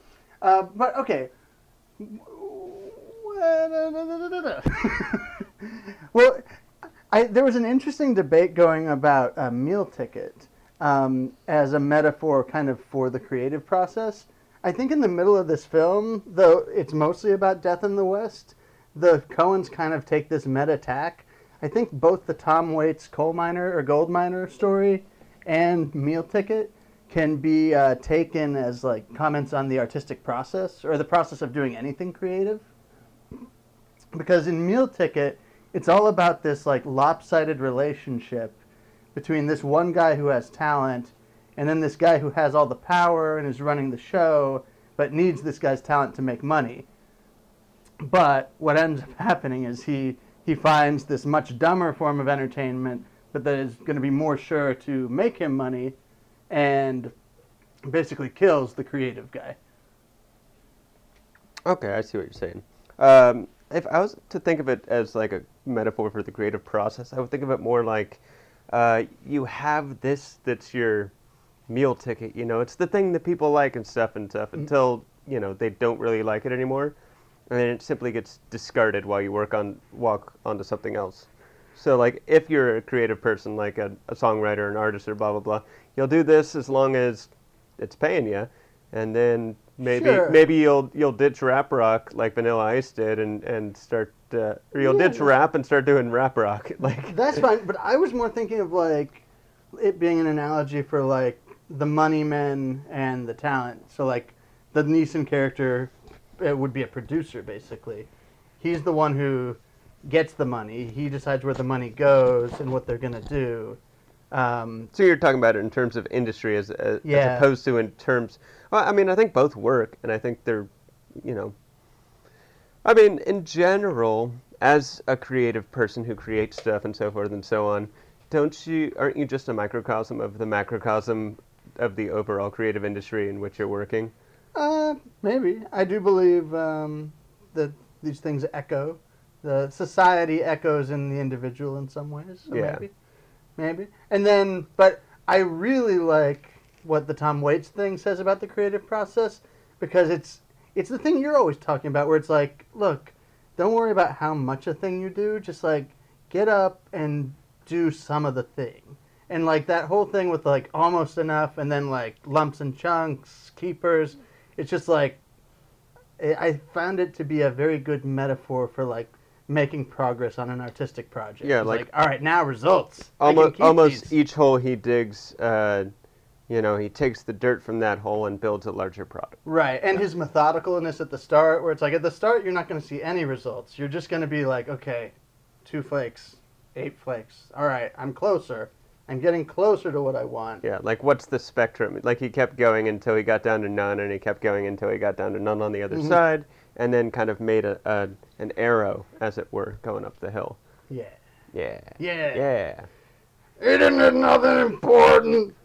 Uh, but, okay. well, I, there was an interesting debate going about a meal ticket um, as a metaphor kind of for the creative process. I think in the middle of this film, though it's mostly about death in the West, the Coens kind of take this meta tack. I think both the Tom Waits coal miner or gold miner story and meal ticket can be uh, taken as like comments on the artistic process or the process of doing anything creative. Because in meal ticket it's all about this like lopsided relationship between this one guy who has talent and then this guy who has all the power and is running the show but needs this guy's talent to make money. But what ends up happening is he he finds this much dumber form of entertainment, but that is going to be more sure to make him money, and basically kills the creative guy. Okay, I see what you're saying. Um, if I was to think of it as like a metaphor for the creative process, I would think of it more like uh, you have this that's your meal ticket. You know, it's the thing that people like and stuff and stuff until you know they don't really like it anymore, and then it simply gets discarded while you work on walk onto something else. So like if you're a creative person, like a, a songwriter, an artist, or blah blah blah, you'll do this as long as it's paying you, and then maybe Sure. maybe you'll you'll ditch rap rock like Vanilla Ice did, and and start uh, or you'll Yeah, ditch rap and start doing rap rock. Like That's fine, but I was more thinking of like it being an analogy for like the money men and the talent. So like the Neeson character it would be a producer basically. He's the one who gets the money. He decides where the money goes and what they're gonna do. Um, So you're talking about it in terms of industry as, as, Yeah. as opposed to in terms. Well, I mean, I think both work, and I think they're, you know. I mean, in general, as a creative person who creates stuff and so forth and so on, don't you? Aren't you just a microcosm of the macrocosm of the overall creative industry in which you're working? Uh, maybe. I do believe um, that these things echo. The society echoes in the individual in some ways. So Yeah. Maybe. Maybe. And then, but I really like what the Tom Waits thing says about the creative process because it's it's the thing you're always talking about where it's like, look, don't worry about how much a thing you do. Just like get up and do some of the thing. And like that whole thing with like almost enough and then like lumps and chunks, keepers. It's just like I I found it to be a very good metaphor for like making progress on an artistic project. Yeah, It's like- all right, now results. Almost, almost these. each hole he digs, uh, you know, he takes the dirt from that hole and builds a larger product. Right, and his methodicalness at the start, where it's like at the start you're not going to see any results. You're just going to be like, okay, two flakes, eight flakes. All right, I'm closer. I'm getting closer to what I want. Yeah, like what's the spectrum? Like he kept going until he got down to none, and he kept going until he got down to none on the other Mhm. side, and then kind of made a, a an arrow, as it were, going up the hill. Yeah. Yeah. Yeah. Yeah. Isn't nothing important?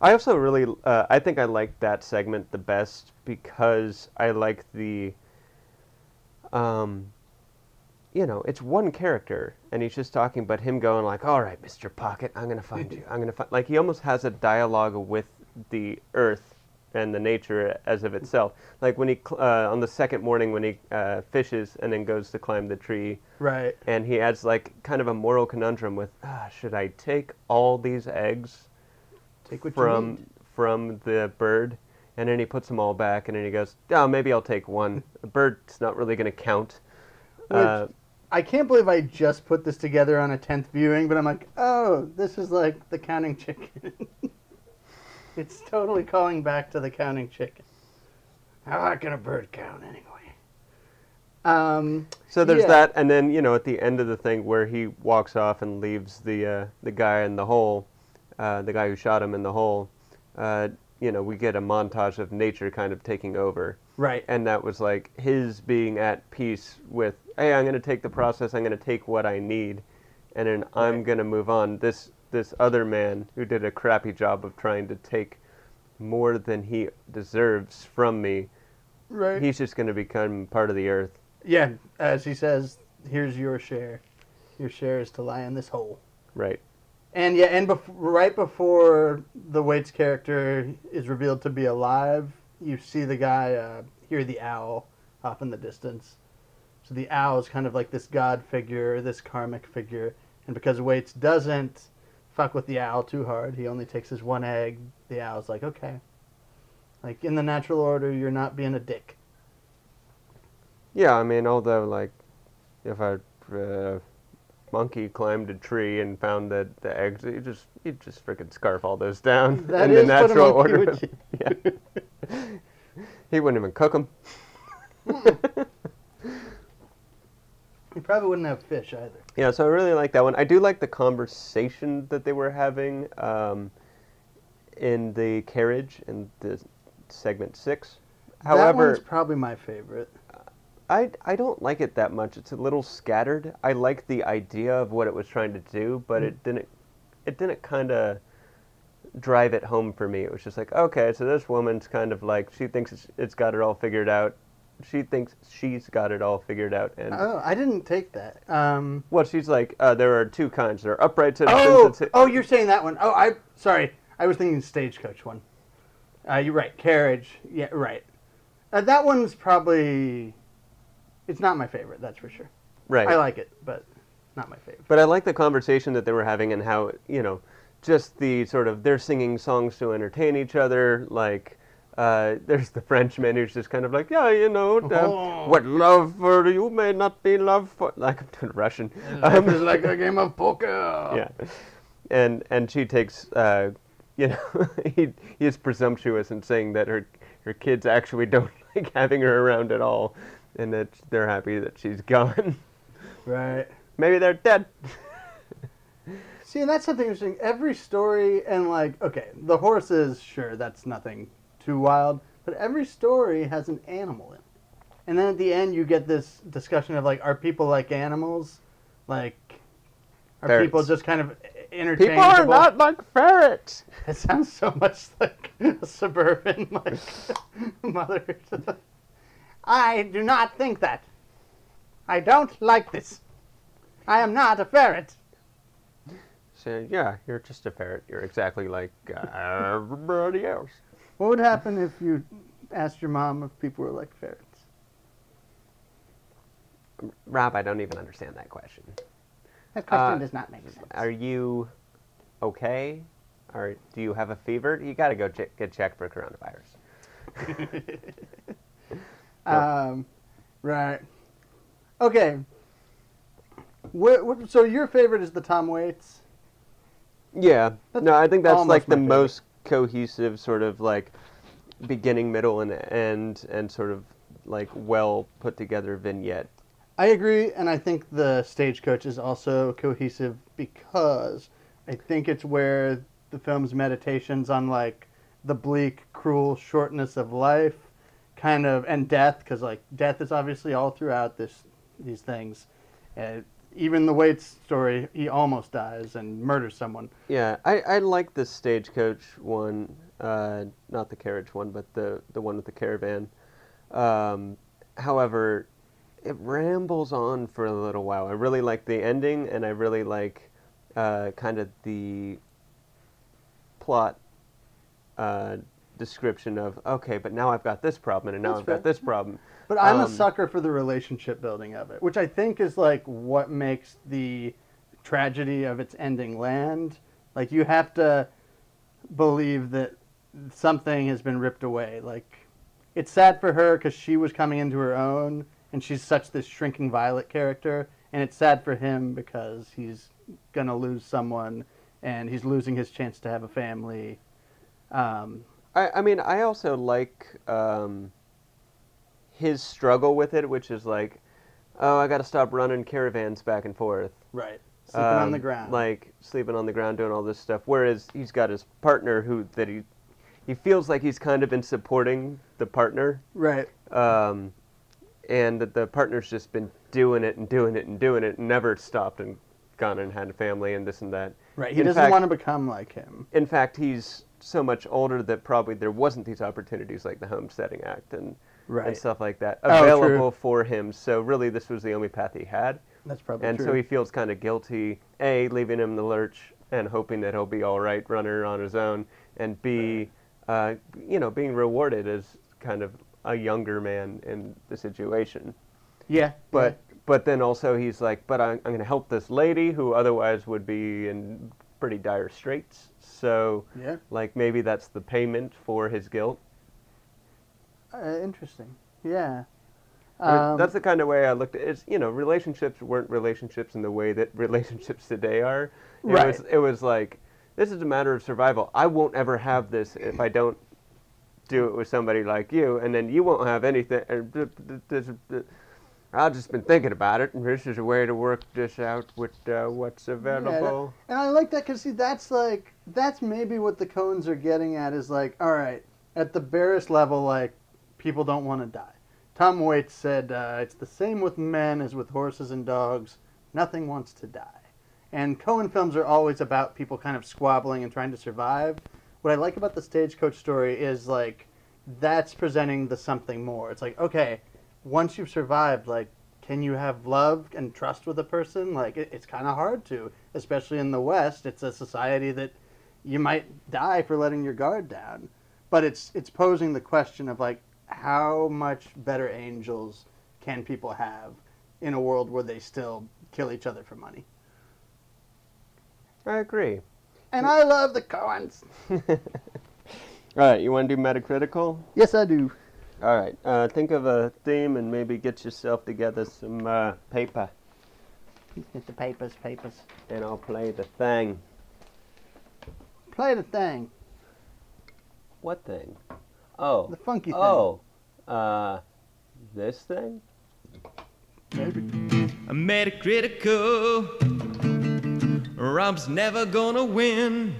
I also really, uh, I think I like that segment the best because I like the, um, you know, it's one character and he's just talking, but him going like, "All right, Mister Pocket, I'm gonna find you. I'm gonna find." Like he almost has a dialogue with the earth and the nature as of itself. Like when he uh, on the second morning when he uh, fishes and then goes to climb the tree Right. and he adds like kind of a moral conundrum with, ah, should I take all these eggs? Take what from from the bird, and then he puts them all back, and then he goes, "Oh, maybe I'll take one. The bird's not really going to count." Which, Uh, I can't believe I just put this together on a 10th viewing, but I'm like, oh, this is like the counting chicken. it's totally calling back to the counting chicken. How can a bird count anyway? Um, so there's yeah. that, and then you know at the end of the thing where he walks off and leaves the uh, the guy in the hole, uh, the guy who shot him in the hole. Uh, you know, we get a montage of nature kind of taking over. Right. and that was like his being at peace with hey i'm going to take the process i'm going to take what i need and then i'm going to move on this this other man who did a crappy job of trying to take more than he deserves from me Right. he's just going to become part of the earth yeah, as he says, here's your share. Your share is to lie in this hole. right And yeah, and bef- right before the Waits character is revealed to be alive, you see the guy uh, hear the owl off in the distance. So the owl is kind of like this god figure, this karmic figure, and because Waits doesn't fuck with the owl too hard, he only takes his one egg. The owl's like, okay, like in the natural order, you're not being a dick. yeah i mean although like if a uh, monkey climbed a tree and found that the eggs you just you just freaking scarf all those down That in the natural order. yeah. He wouldn't even cook them You probably wouldn't have fish either. Yeah, so I really like that one. I do like the conversation that they were having um, in the carriage in the segment six. that However, one's probably my favorite. I, I don't like it that much. It's a little scattered. I like the idea of what it was trying to do, but it didn't it didn't kind of drive it home for me. It was just like, okay, so this woman's kind of like she thinks it's, it's got it all figured out. She thinks she's got it all figured out, and Oh, I didn't take that. Um, well, she's like, uh, there are two kinds. There are upright citizens. oh, oh, you're saying that one. Oh, I sorry. I was thinking stagecoach one. Uh, you're right. Carriage. Yeah, right. Uh, that one's probably. It's not my favorite. That's for sure. right. I like it, but not my favorite. But I like the conversation that they were having and how, you know, just the sort of they're singing songs to entertain each other. Like, uh, there's the Frenchman who's just kind of like, yeah, you know, uh, Oh. what love for you may not be love for. Like, I'm doing Russian. Um, it's like a game of poker. yeah. And and she takes, uh, you know, he, he is presumptuous in saying that her her kids actually don't like having her around at all, and that they're happy that she's gone. Right. Maybe they're dead. See, and that's something interesting. Every story, and like, okay, the horses, sure, that's nothing too wild, but every story has an animal in it. And then at the end, you get this discussion of like, are people like animals? Like, are Ferrets. people just kind of interchangeable? People are not like ferrets. It sounds so much like a suburban like mother. I do not think that. I don't like this. I am not a ferret. So yeah, you're just a ferret. You're exactly like uh, everybody else. What would happen if you asked your mom if people were like ferrets? Rob, I don't even understand that question. That question Uh, does not make sense. Are you okay? Or do you have a fever? You got to go che- get checked for coronavirus. um, right. Okay. What, what, so your favorite is the Tom Waits? Yeah. That's no, I think that's almost like my the favorite. most cohesive sort of like beginning, middle, and end, and sort of like well put together vignette. I agree, and I think the stagecoach is also cohesive because I think it's where the film's meditations on like the bleak, cruel shortness of life, kind of, and death, because like death is obviously all throughout this these things. Uh, even the Waits story, he almost dies and murders someone. Yeah, I, I like the stagecoach one, uh, not the carriage one, but the, the one with the caravan. Um, however, it rambles on for a little while. I really like the ending, and I really like uh, kind of the plot uh, description of okay, but now I've got this problem, and now That's I've fair. got this problem. But I'm a Um, sucker for the relationship building of it, which I think is like what makes the tragedy of its ending land. Like you have to believe that something has been ripped away. Like it's sad for her because she was coming into her own, and she's such this shrinking violet character, and it's sad for him because he's gonna lose someone, and he's losing his chance to have a family. Um, I, I mean, I also like um, his struggle with it, which is like, oh, I got to stop running caravans back and forth. right. Sleeping on the Um, ground. Like sleeping on the ground, doing all this stuff. Whereas he's got his partner who that he he feels like he's kind of been supporting the partner, right. um, and that the partner's just been doing it and doing it and doing it and never stopped and gone and had a family and this and that. Right. He In doesn't fact- want to become like him. In fact, he's so much older that probably there wasn't these opportunities like the Homesteading Act and Right. and stuff like that Oh, available for him. So really, this was the only path he had, That's probably and true. so he feels kind of guilty. A, leaving him in the lurch and hoping that he'll be all right, runner on his own, and B, uh, you know, being rewarded as kind of a younger man in the situation. yeah. But but then also he's like, but I'm, I'm going to help this lady who otherwise would be in pretty dire straits. So yeah. like maybe that's the payment for his guilt. Uh, interesting. Yeah. Um, that's the kind of way I looked at it. It's, you know, relationships weren't relationships in the way that relationships today are. It Right. was it was like this is a matter of survival. I won't ever have this if I don't do it with somebody like you, and then you won't have anything. I've just been thinking about it, and this is a way to work this out with uh, what's yeah, available. and I like that because see, that's like that's maybe what the Coens are getting at is like, all right, at the barest level, like people don't want to die. Tom Waits said, uh, "It's the same with men as with horses and dogs. Nothing wants to die." And Coen films are always about people kind of squabbling and trying to survive. What I like about the stagecoach story is like that's presenting the something more. It's like, okay, once you've survived, like, can you have love and trust with a person? Like, it, it's kind of hard to, especially in the West. It's a society that you might die for letting your guard down. But it's it's posing the question of like, how much better angels can people have in a world where they still kill each other for money? I agree. And I love the Coens. All right, you want to do Metacritical? Yes, I do. All right, uh, think of a theme and maybe get yourself together some uh, paper, Get the papers, papers. and I'll play the thing. Play the thing, What thing? Oh. the funky thing. Oh. Uh, this thing? A Metacritical. Rob's never gonna win.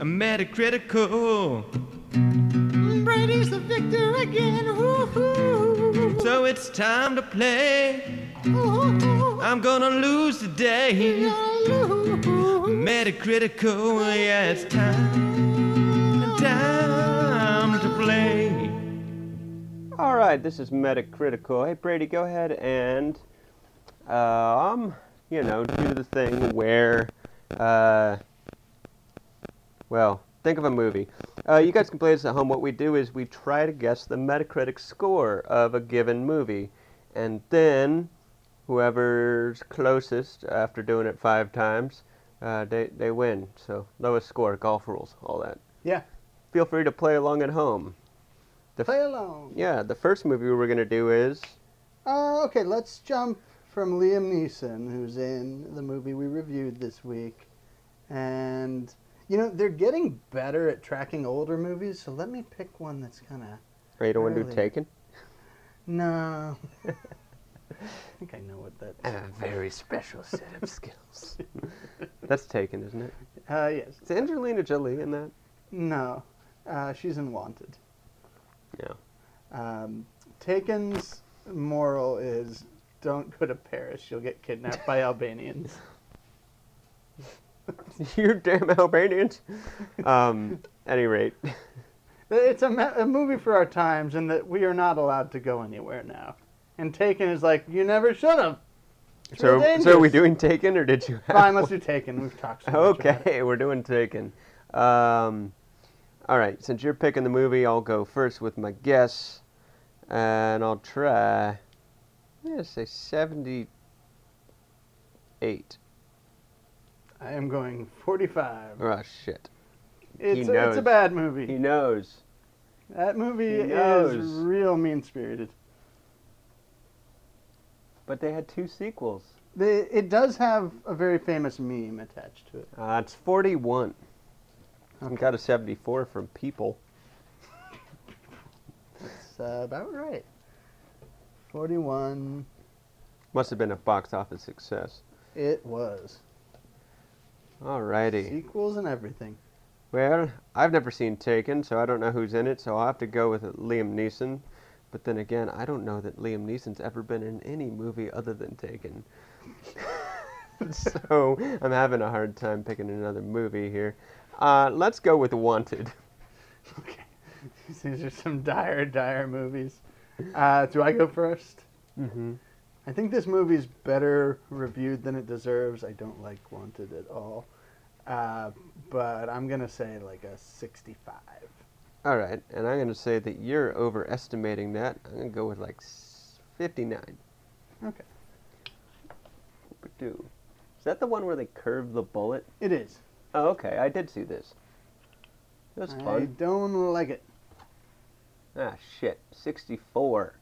A Metacritical. Brady's the victor again. Woo-hoo. So it's time to play. I'm gonna lose today. Metacritical, yeah, it's time. All right, this is Metacritical. Hey, Brady, go ahead and, um, you know, do the thing where, uh, well, think of a movie. Uh, you guys can play this at home. What we do is we try to guess the Metacritic score of a given movie, and then whoever's closest after doing it five times, uh, they they win. So lowest score, golf rules, all that. Yeah. Feel free to play along at home. The Play along. yeah, the first movie we're gonna do is Uh, okay, let's jump from Liam Neeson, who's in the movie we reviewed this week. And, you know, they're getting better at tracking older movies, so let me pick one that's kind of. Oh, you don't want to do? Taken? No. I think I know what that I have a very special set of skills. That's Taken, isn't it? Uh, yes. Is Angelina Jolie in that? No. Uh, she's in Wanted. Yeah. Um, Taken's moral is don't go to Paris, you'll get kidnapped by Albanians. you damn Albanians. Um, any rate, It's a, ma- a movie for our times, and that we are not allowed to go anywhere now. And Taken is like, you never should have. It's so so are we doing Taken or did you? Have Fine, let's do Taken. We've talked so much about it. Okay, we're doing Taken. Um, all right, since you're picking the movie, I'll go first with my guess, and I'll try. I'm gonna say seventy-eight. I am going 45. Oh shit! It's, He a, it's a bad movie. He knows. that movie is real mean spirited. But they had two sequels. It does have a very famous meme attached to it. Uh, it's 41. I Okay. got a 74 from People. It's uh, about right. 41. Must have been a box office success. It was. Alrighty. Sequels and everything. Well, I've never seen Taken, so I don't know who's in it, so I'll have to go with Liam Neeson. But then again, I don't know that Liam Neeson's ever been in any movie other than Taken. so I'm having a hard time picking another movie here. Uh, let's go with Wanted. Okay. These are some dire, dire movies. Uh, do I go first? Mm-hmm. I think this movie's better reviewed than it deserves. I don't like Wanted at all. Uh, but I'm going to say like a 65. All right, and I'm going to say that you're overestimating that. I'm going to go with like 59. Okay. Is that the one where they curve the bullet? It is. Oh, okay. I did see this. It was I don't like it. Ah, shit. 64.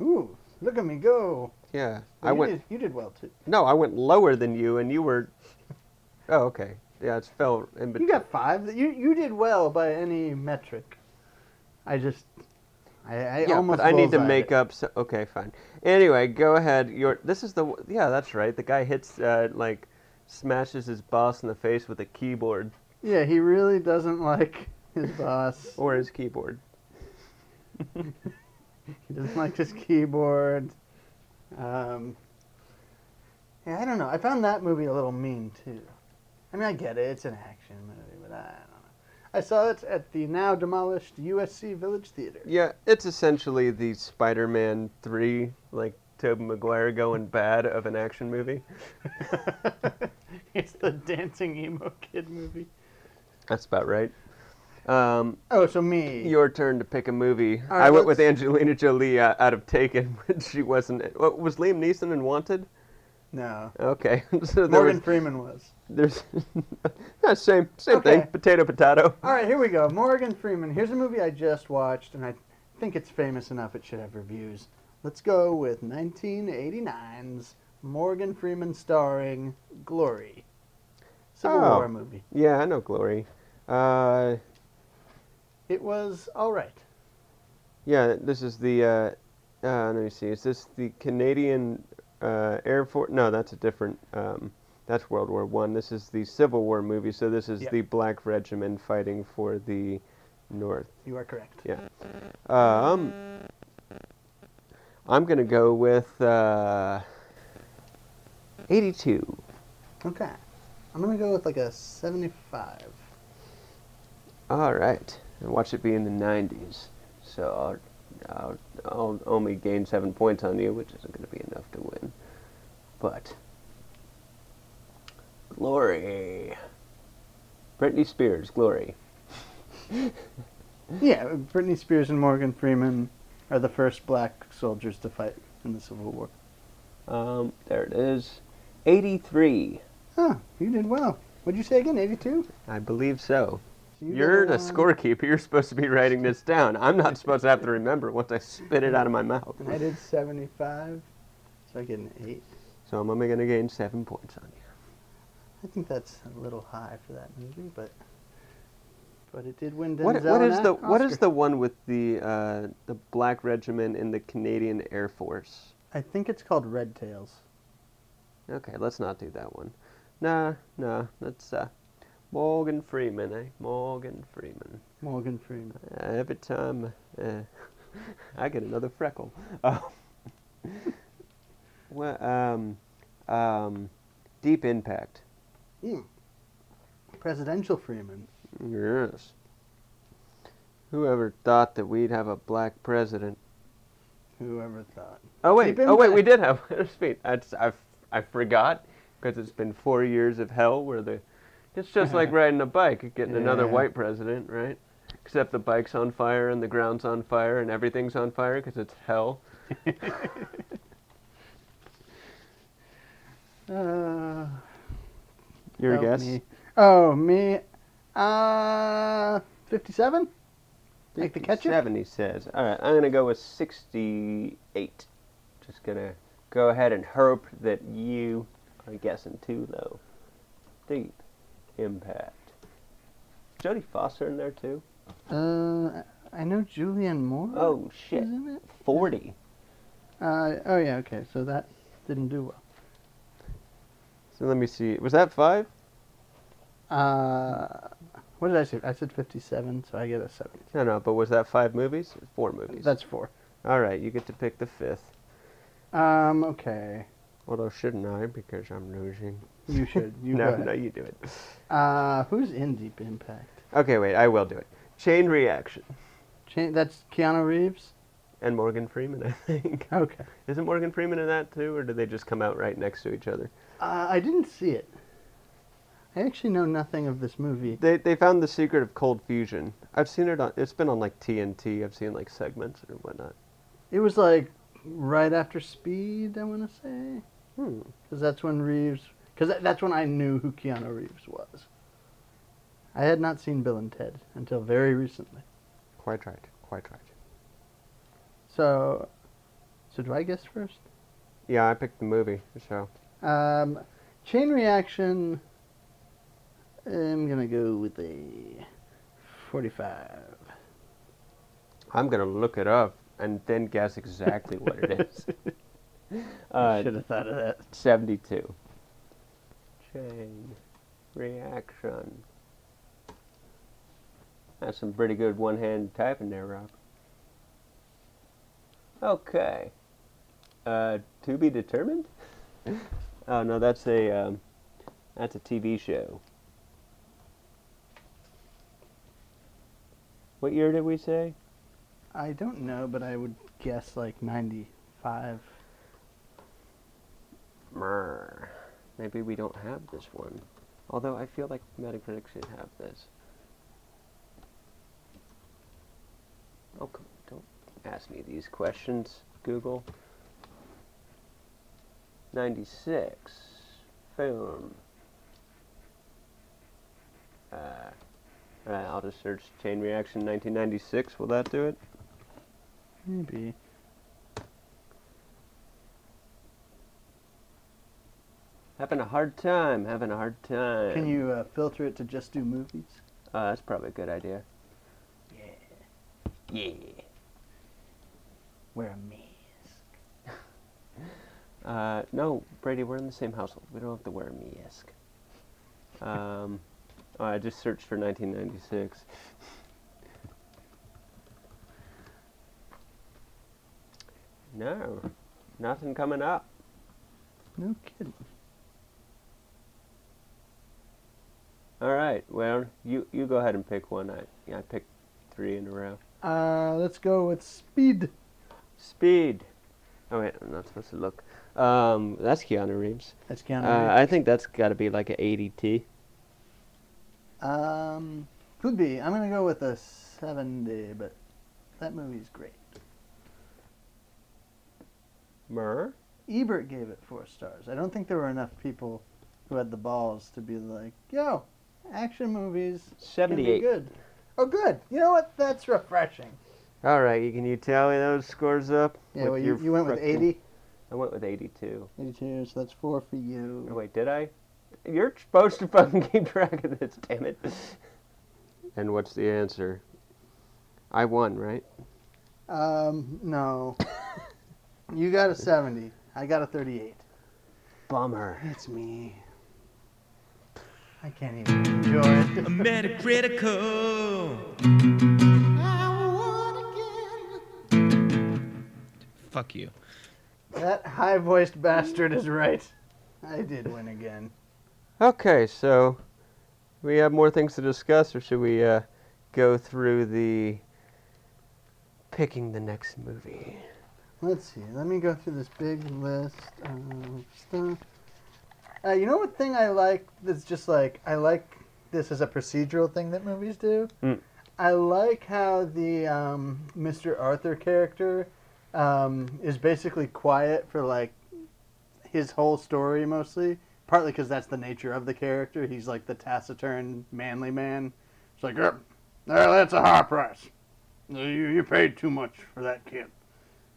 Ooh, look at me go. Yeah. Well, I you went. Did, you did well too. No, I went lower than you, and you were. Oh, okay. Yeah, it's fell in between. You got five. You you did well by any metric. I just, I, I yeah, almost. but I need to bullseyed make it. up. So, okay, fine. Anyway, go ahead. Your this is the yeah, that's right. The guy hits uh, like smashes his boss in the face with a keyboard Yeah, he really doesn't like his boss. or his keyboard. he doesn't like his keyboard. Um, yeah, I don't know. I found that movie a little mean too. I mean, I get it; it's an action movie, but I don't know. I saw it at the now demolished USC Village Theater. Yeah, it's essentially the Spider-Man three, like Tobey Maguire going bad of an action movie. it's the dancing emo kid movie. That's about right. Um, Oh, so me. your turn to pick a movie. All right, I went with let's- Angelina Jolie uh, out of Taken, when she wasn't. What, was Liam Neeson in Wanted? no. Okay, so there Morgan was, Freeman was. there's yeah, same same Okay. thing. Potato potato. All right, here we go. Morgan Freeman. Here's a movie I just watched, and I think it's famous enough it should have reviews. Let's go with 1989's Morgan Freeman starring Glory. Civil Oh. War movie. Yeah, I know Glory. Uh, It was all right. yeah, this is the. Uh, uh, let me see. Is this the Canadian uh, Air Force? No, that's a different. Um, that's World War One. This is the Civil War movie. So this is Yep. the Black Regiment fighting for the North. You are correct. Yeah. Um, I'm gonna go with uh, 82. Okay. I'm going to go with like a 75. All right. And watch it be in the 90s. So I'll, I'll, I'll only gain seven points on you, which isn't gonna be enough to win. But Glory. Britney Spears, Glory. Yeah, Britney Spears and Morgan Freeman are the first black soldiers to fight in the Civil War. Um, there it is. 83. Huh, you did well. What'd you say again, 82? I believe so. You You're the scorekeeper. You're supposed to be writing this down. I'm not supposed to have to remember once I spit it out of my mouth. And I did 75, so I get an 8. So I'm only going to gain seven points on you. I think that's a little high for that movie, but but it did win Denzel What, what is the what is the one with the uh, the black regiment in the Canadian Air Force? I think it's called Red Tails. Okay, let's not do that one. Nah, nah, that's uh, Morgan Freeman, eh? Morgan Freeman. Morgan Freeman. Uh, every time uh, I get another freckle. Uh, well, um, um, Deep Impact. Mm. Presidential Freeman. Yes. Whoever thought that we'd have a black president? Whoever thought. Oh wait, oh wait, we did have. Speed. I I I forgot because it's been four years of hell where the. It's just like riding a bike, getting another white president, right? Except the bike's on fire and the ground's on fire and everything's on fire because it's hell. Uh, Your guess? me. Oh, me. Uh, 57? Like the ketchup? Seven, he says. All right, I'm gonna go with sixty-eight. Just gonna go ahead and hope that you are guessing too low. Deep impact. Jodie Foster in there too. Uh, I know Julianne Moore. Oh shit, is in it. forty. Uh, oh yeah, okay. So that didn't do well. So let me see. Was that five? Uh, what did I say? I said 57, so I get a 70. No, no. But was that five movies? Four movies. That's four. All right. You get to pick the fifth. Um, okay. Although shouldn't I? Because I'm losing. You should. You no, no, you do it. Uh, who's in Deep Impact? Okay, wait. I will do it. Chain Reaction Cha- that's Keanu Reeves. and Morgan Freeman. I think. Okay. Isn't Morgan Freeman in that too, or did they just come out right next to each other? Uh, I didn't see it. I actually know nothing of this movie. They they found the secret of cold fusion. I've seen it on. It's been on like TNT. I've seen like segments or whatnot. It was like right after Speed, I want to say, Hmm. because that's when Reeves. Because that's when I knew who Keanu Reeves was. I had not seen Bill and Ted until very recently. Quite right. Quite right. So, so do I guess first? Yeah, I picked the movie. So Um, chain reaction. I'm gonna go with a forty-five. I'm gonna look it up and then guess exactly what it is. Uh, Should have thought of that. 72. Chain reaction. That's some pretty good one-hand typing there, Rob. Okay. Uh, to be determined? oh no, that's a um, that's a TV show. What year did we say? I don't know, but I would guess like 95. Mrr. Maybe we don't have this one. Although I feel like Metacritic should have this. Oh, come don't ask me these questions, Google. 96. Film. Uh, alright, I'll just search Chain Reaction 1996. Will that do it? Maybe. Having a hard time, having a hard time. Can you uh, filter it to just do movies? Uh, that's probably a good idea. Yeah. Yeah. Wear a mask. Uh, no, Brady, we're in the same household. We don't have to wear a mask. Um, oh, I just searched for 1996. No, nothing coming up. No kidding. All right, well, you you go ahead and pick one. I yeah, I picked three in a row. Uh, let's go with Speed. Speed. Oh wait, I'm not supposed to look. Um, that's Keanu Reeves. That's Keanu Uh, I think that's got to be like an 80T. Um, could be. I'm gonna go with a 70, but that movie's great. Myrrh. Ebert gave it four stars. I don't think there were enough people who had the balls to be like, "Yo, action movies can be 78. good." Oh, good. You know what? That's refreshing. All right, can you tally those scores up? Yeah, with well, you, you went with 80. I went with 82. 82, so that's four for you. Oh, wait, did I? You're supposed to fucking keep track of this, damn it. And what's the answer? I won, right? Um, no. you got a 70. I got a 38. Bummer. It's me. I can't even enjoy it. I'm metacritical. I won again. Fuck you. that high voiced bastard is right. I did win again. Okay, so we have more things to discuss, or should we uh, go through the picking the next movie? Let's see. Let me go through this big list of stuff. Uh, you know what thing I like that's just like, I like this as a procedural thing that movies do? Mm. I like how the um, Mr. Arthur character um, is basically quiet for like his whole story mostly. Partly because that's the nature of the character. He's like the taciturn, manly man. It's like, "Yep, well, that's a high price. You, you paid too much for that kid.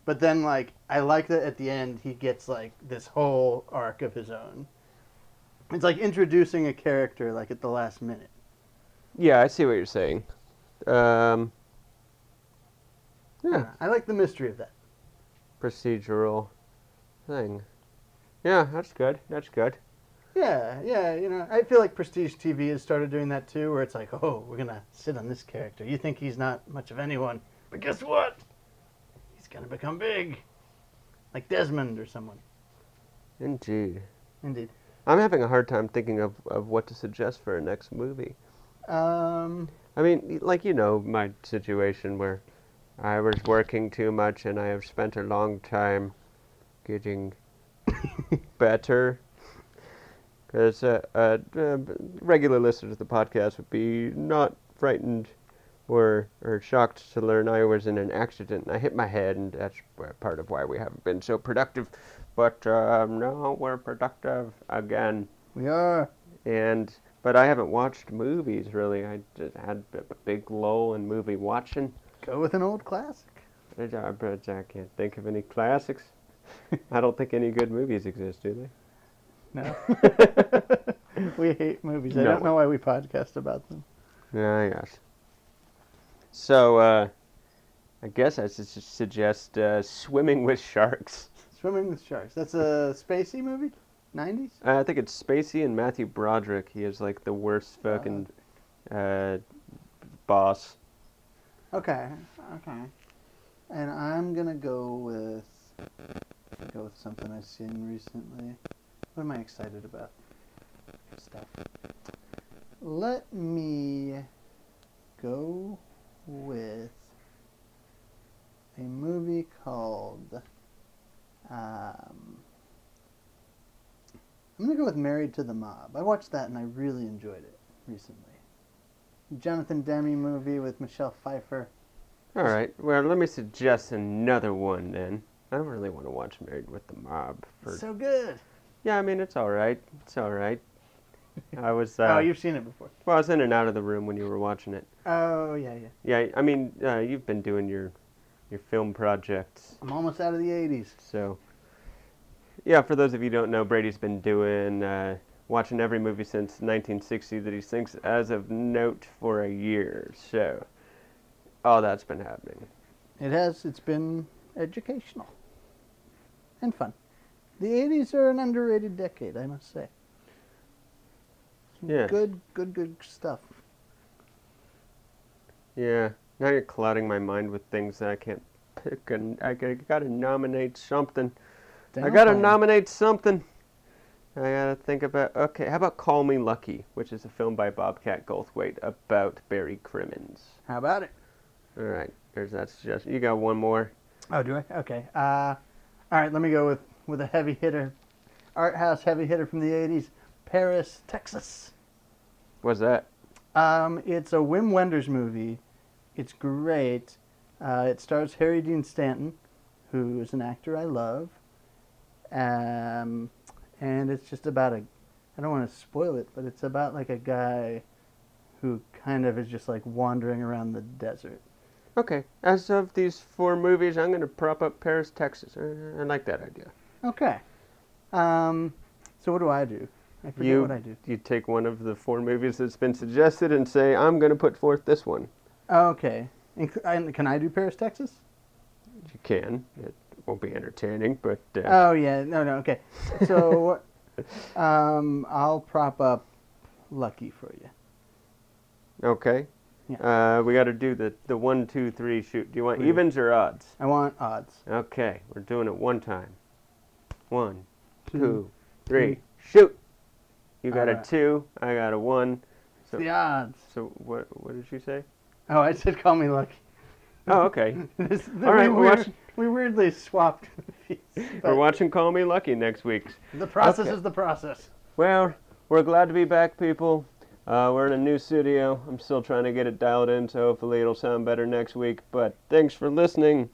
But then, like, I like that at the end he gets like this whole arc of his own. It's like introducing a character like at the last minute. Yeah, I see what you're saying. Um, yeah, I like the mystery of that. procedural thing. Yeah, that's good. That's good. Yeah, yeah, you know, I feel like Prestige TV has started doing that too, where it's like, oh, we're gonna sit on this character. You think he's not much of anyone, but guess what? He's gonna become big, like Desmond or someone. Indeed. Indeed. I'm having a hard time thinking of, of what to suggest for a next movie. Um, I mean, like you know, my situation where I was working too much and I have spent a long time getting better. Because uh, uh, uh, regular listeners of the podcast would be not frightened or or shocked to learn I was in an accident and I hit my head, and that's part of why we haven't been so productive. But um, now we're productive again we are. and but I haven't watched movies really. I just had a big lull in movie watching. Go with an old classic. I I can't think of any classics. I don't think any good movies exist, do they? No. we hate movies. I No. don't know why we podcast about them. Yeah, yes. So uh, I guess I should s- suggest uh, Swimming with Sharks. Swimming with Sharks. That's a Spacey movie? 90s? Uh, I think it's Spacey and Matthew Broderick. He is like the worst fucking uh, boss. Okay, okay. and I'm gonna go with go with something I've seen recently. What am I excited about? Stuff. Let me go with a movie called. Um, I'm gonna go with Married to the Mob. I watched that and I really enjoyed it recently. Jonathan Demme movie with Michelle Pfeiffer. All right. Well, let me suggest another one then. I don't really want to watch Married with the Mob. For So good. Yeah, I mean it's all right. It's all right. I was uh, oh, you've seen it before. well, I was in and out of the room when you were watching it. Oh yeah, yeah. Yeah, I mean uh, you've been doing your your film projects, I'm almost out of the 80s. so yeah. For those of you who don't know, Brady's been doing uh, watching every movie since 1960 that he thinks as of note for a year. So all that's been happening. It has. It's been educational and fun. The 80s are an underrated decade, I must say. Yeah. Good, good, good stuff. Yeah. Now you're clouding my mind with things that I can't pick, and I gotta nominate something. I gotta nominate something. I gotta think about. Okay, how about Call Me Lucky, which is a film by Bobcat Goldthwait about Barry Crimmins. How about it? All right, there's that suggestion. You got one more. Oh, do I? Okay. Uh, all right. Let me go with with a heavy hitter, art house heavy hitter from the '80s, Paris, Texas. What's that? Um, it's a Wim Wenders movie. It's great. Uh, it stars Harry Dean Stanton, who is an actor I love. Um, and it's just about a. I don't want to spoil it, but it's about like a guy who kind of is just like wandering around the desert. Okay, as of these four movies, I'm gonna prop up Paris, Texas. Uh, I like that idea. Okay. Um, so what do I do? I forget You what I do. you take one of the four movies that's been suggested and say, I'm gonna put forth this one. Okay. And can I do Paris, Texas? You can. It won't be entertaining, but uh, Oh yeah, no, no, okay. So, um, I'll prop up Lucky for you. okay. Uh, we got to do the the one, two, three shoot. Do you want evens or odds? I want odds. Okay, we're doing it one time. One, Two, two, three, shoot. You got a two. I got a one. So, The odds. so what? What did you say? Oh, I said call me Lucky. Oh, okay. This- All right, we, we're watching- we weirdly swapped. movies, We're watching Call Me Lucky next week. The process Okay. is the process. Well, we're glad to be back, people. Uh, we're in a new studio. I'm still trying to get it dialed in, so hopefully it'll sound better next week. But thanks for listening.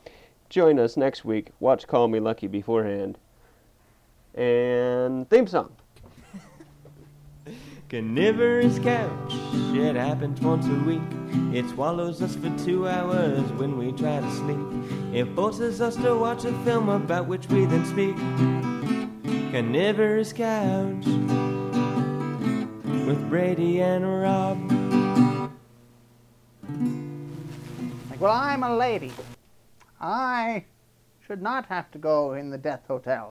Join us next week. Watch Call Me Lucky beforehand. And theme song. Carnivorous couch, it happens once a week. It swallows us for two hours when we try to sleep. It forces us to watch a film about which we then speak. Carnivorous couch with Brady and Rob. Like, well, I'm a lady. I should not have to go in the death hotel.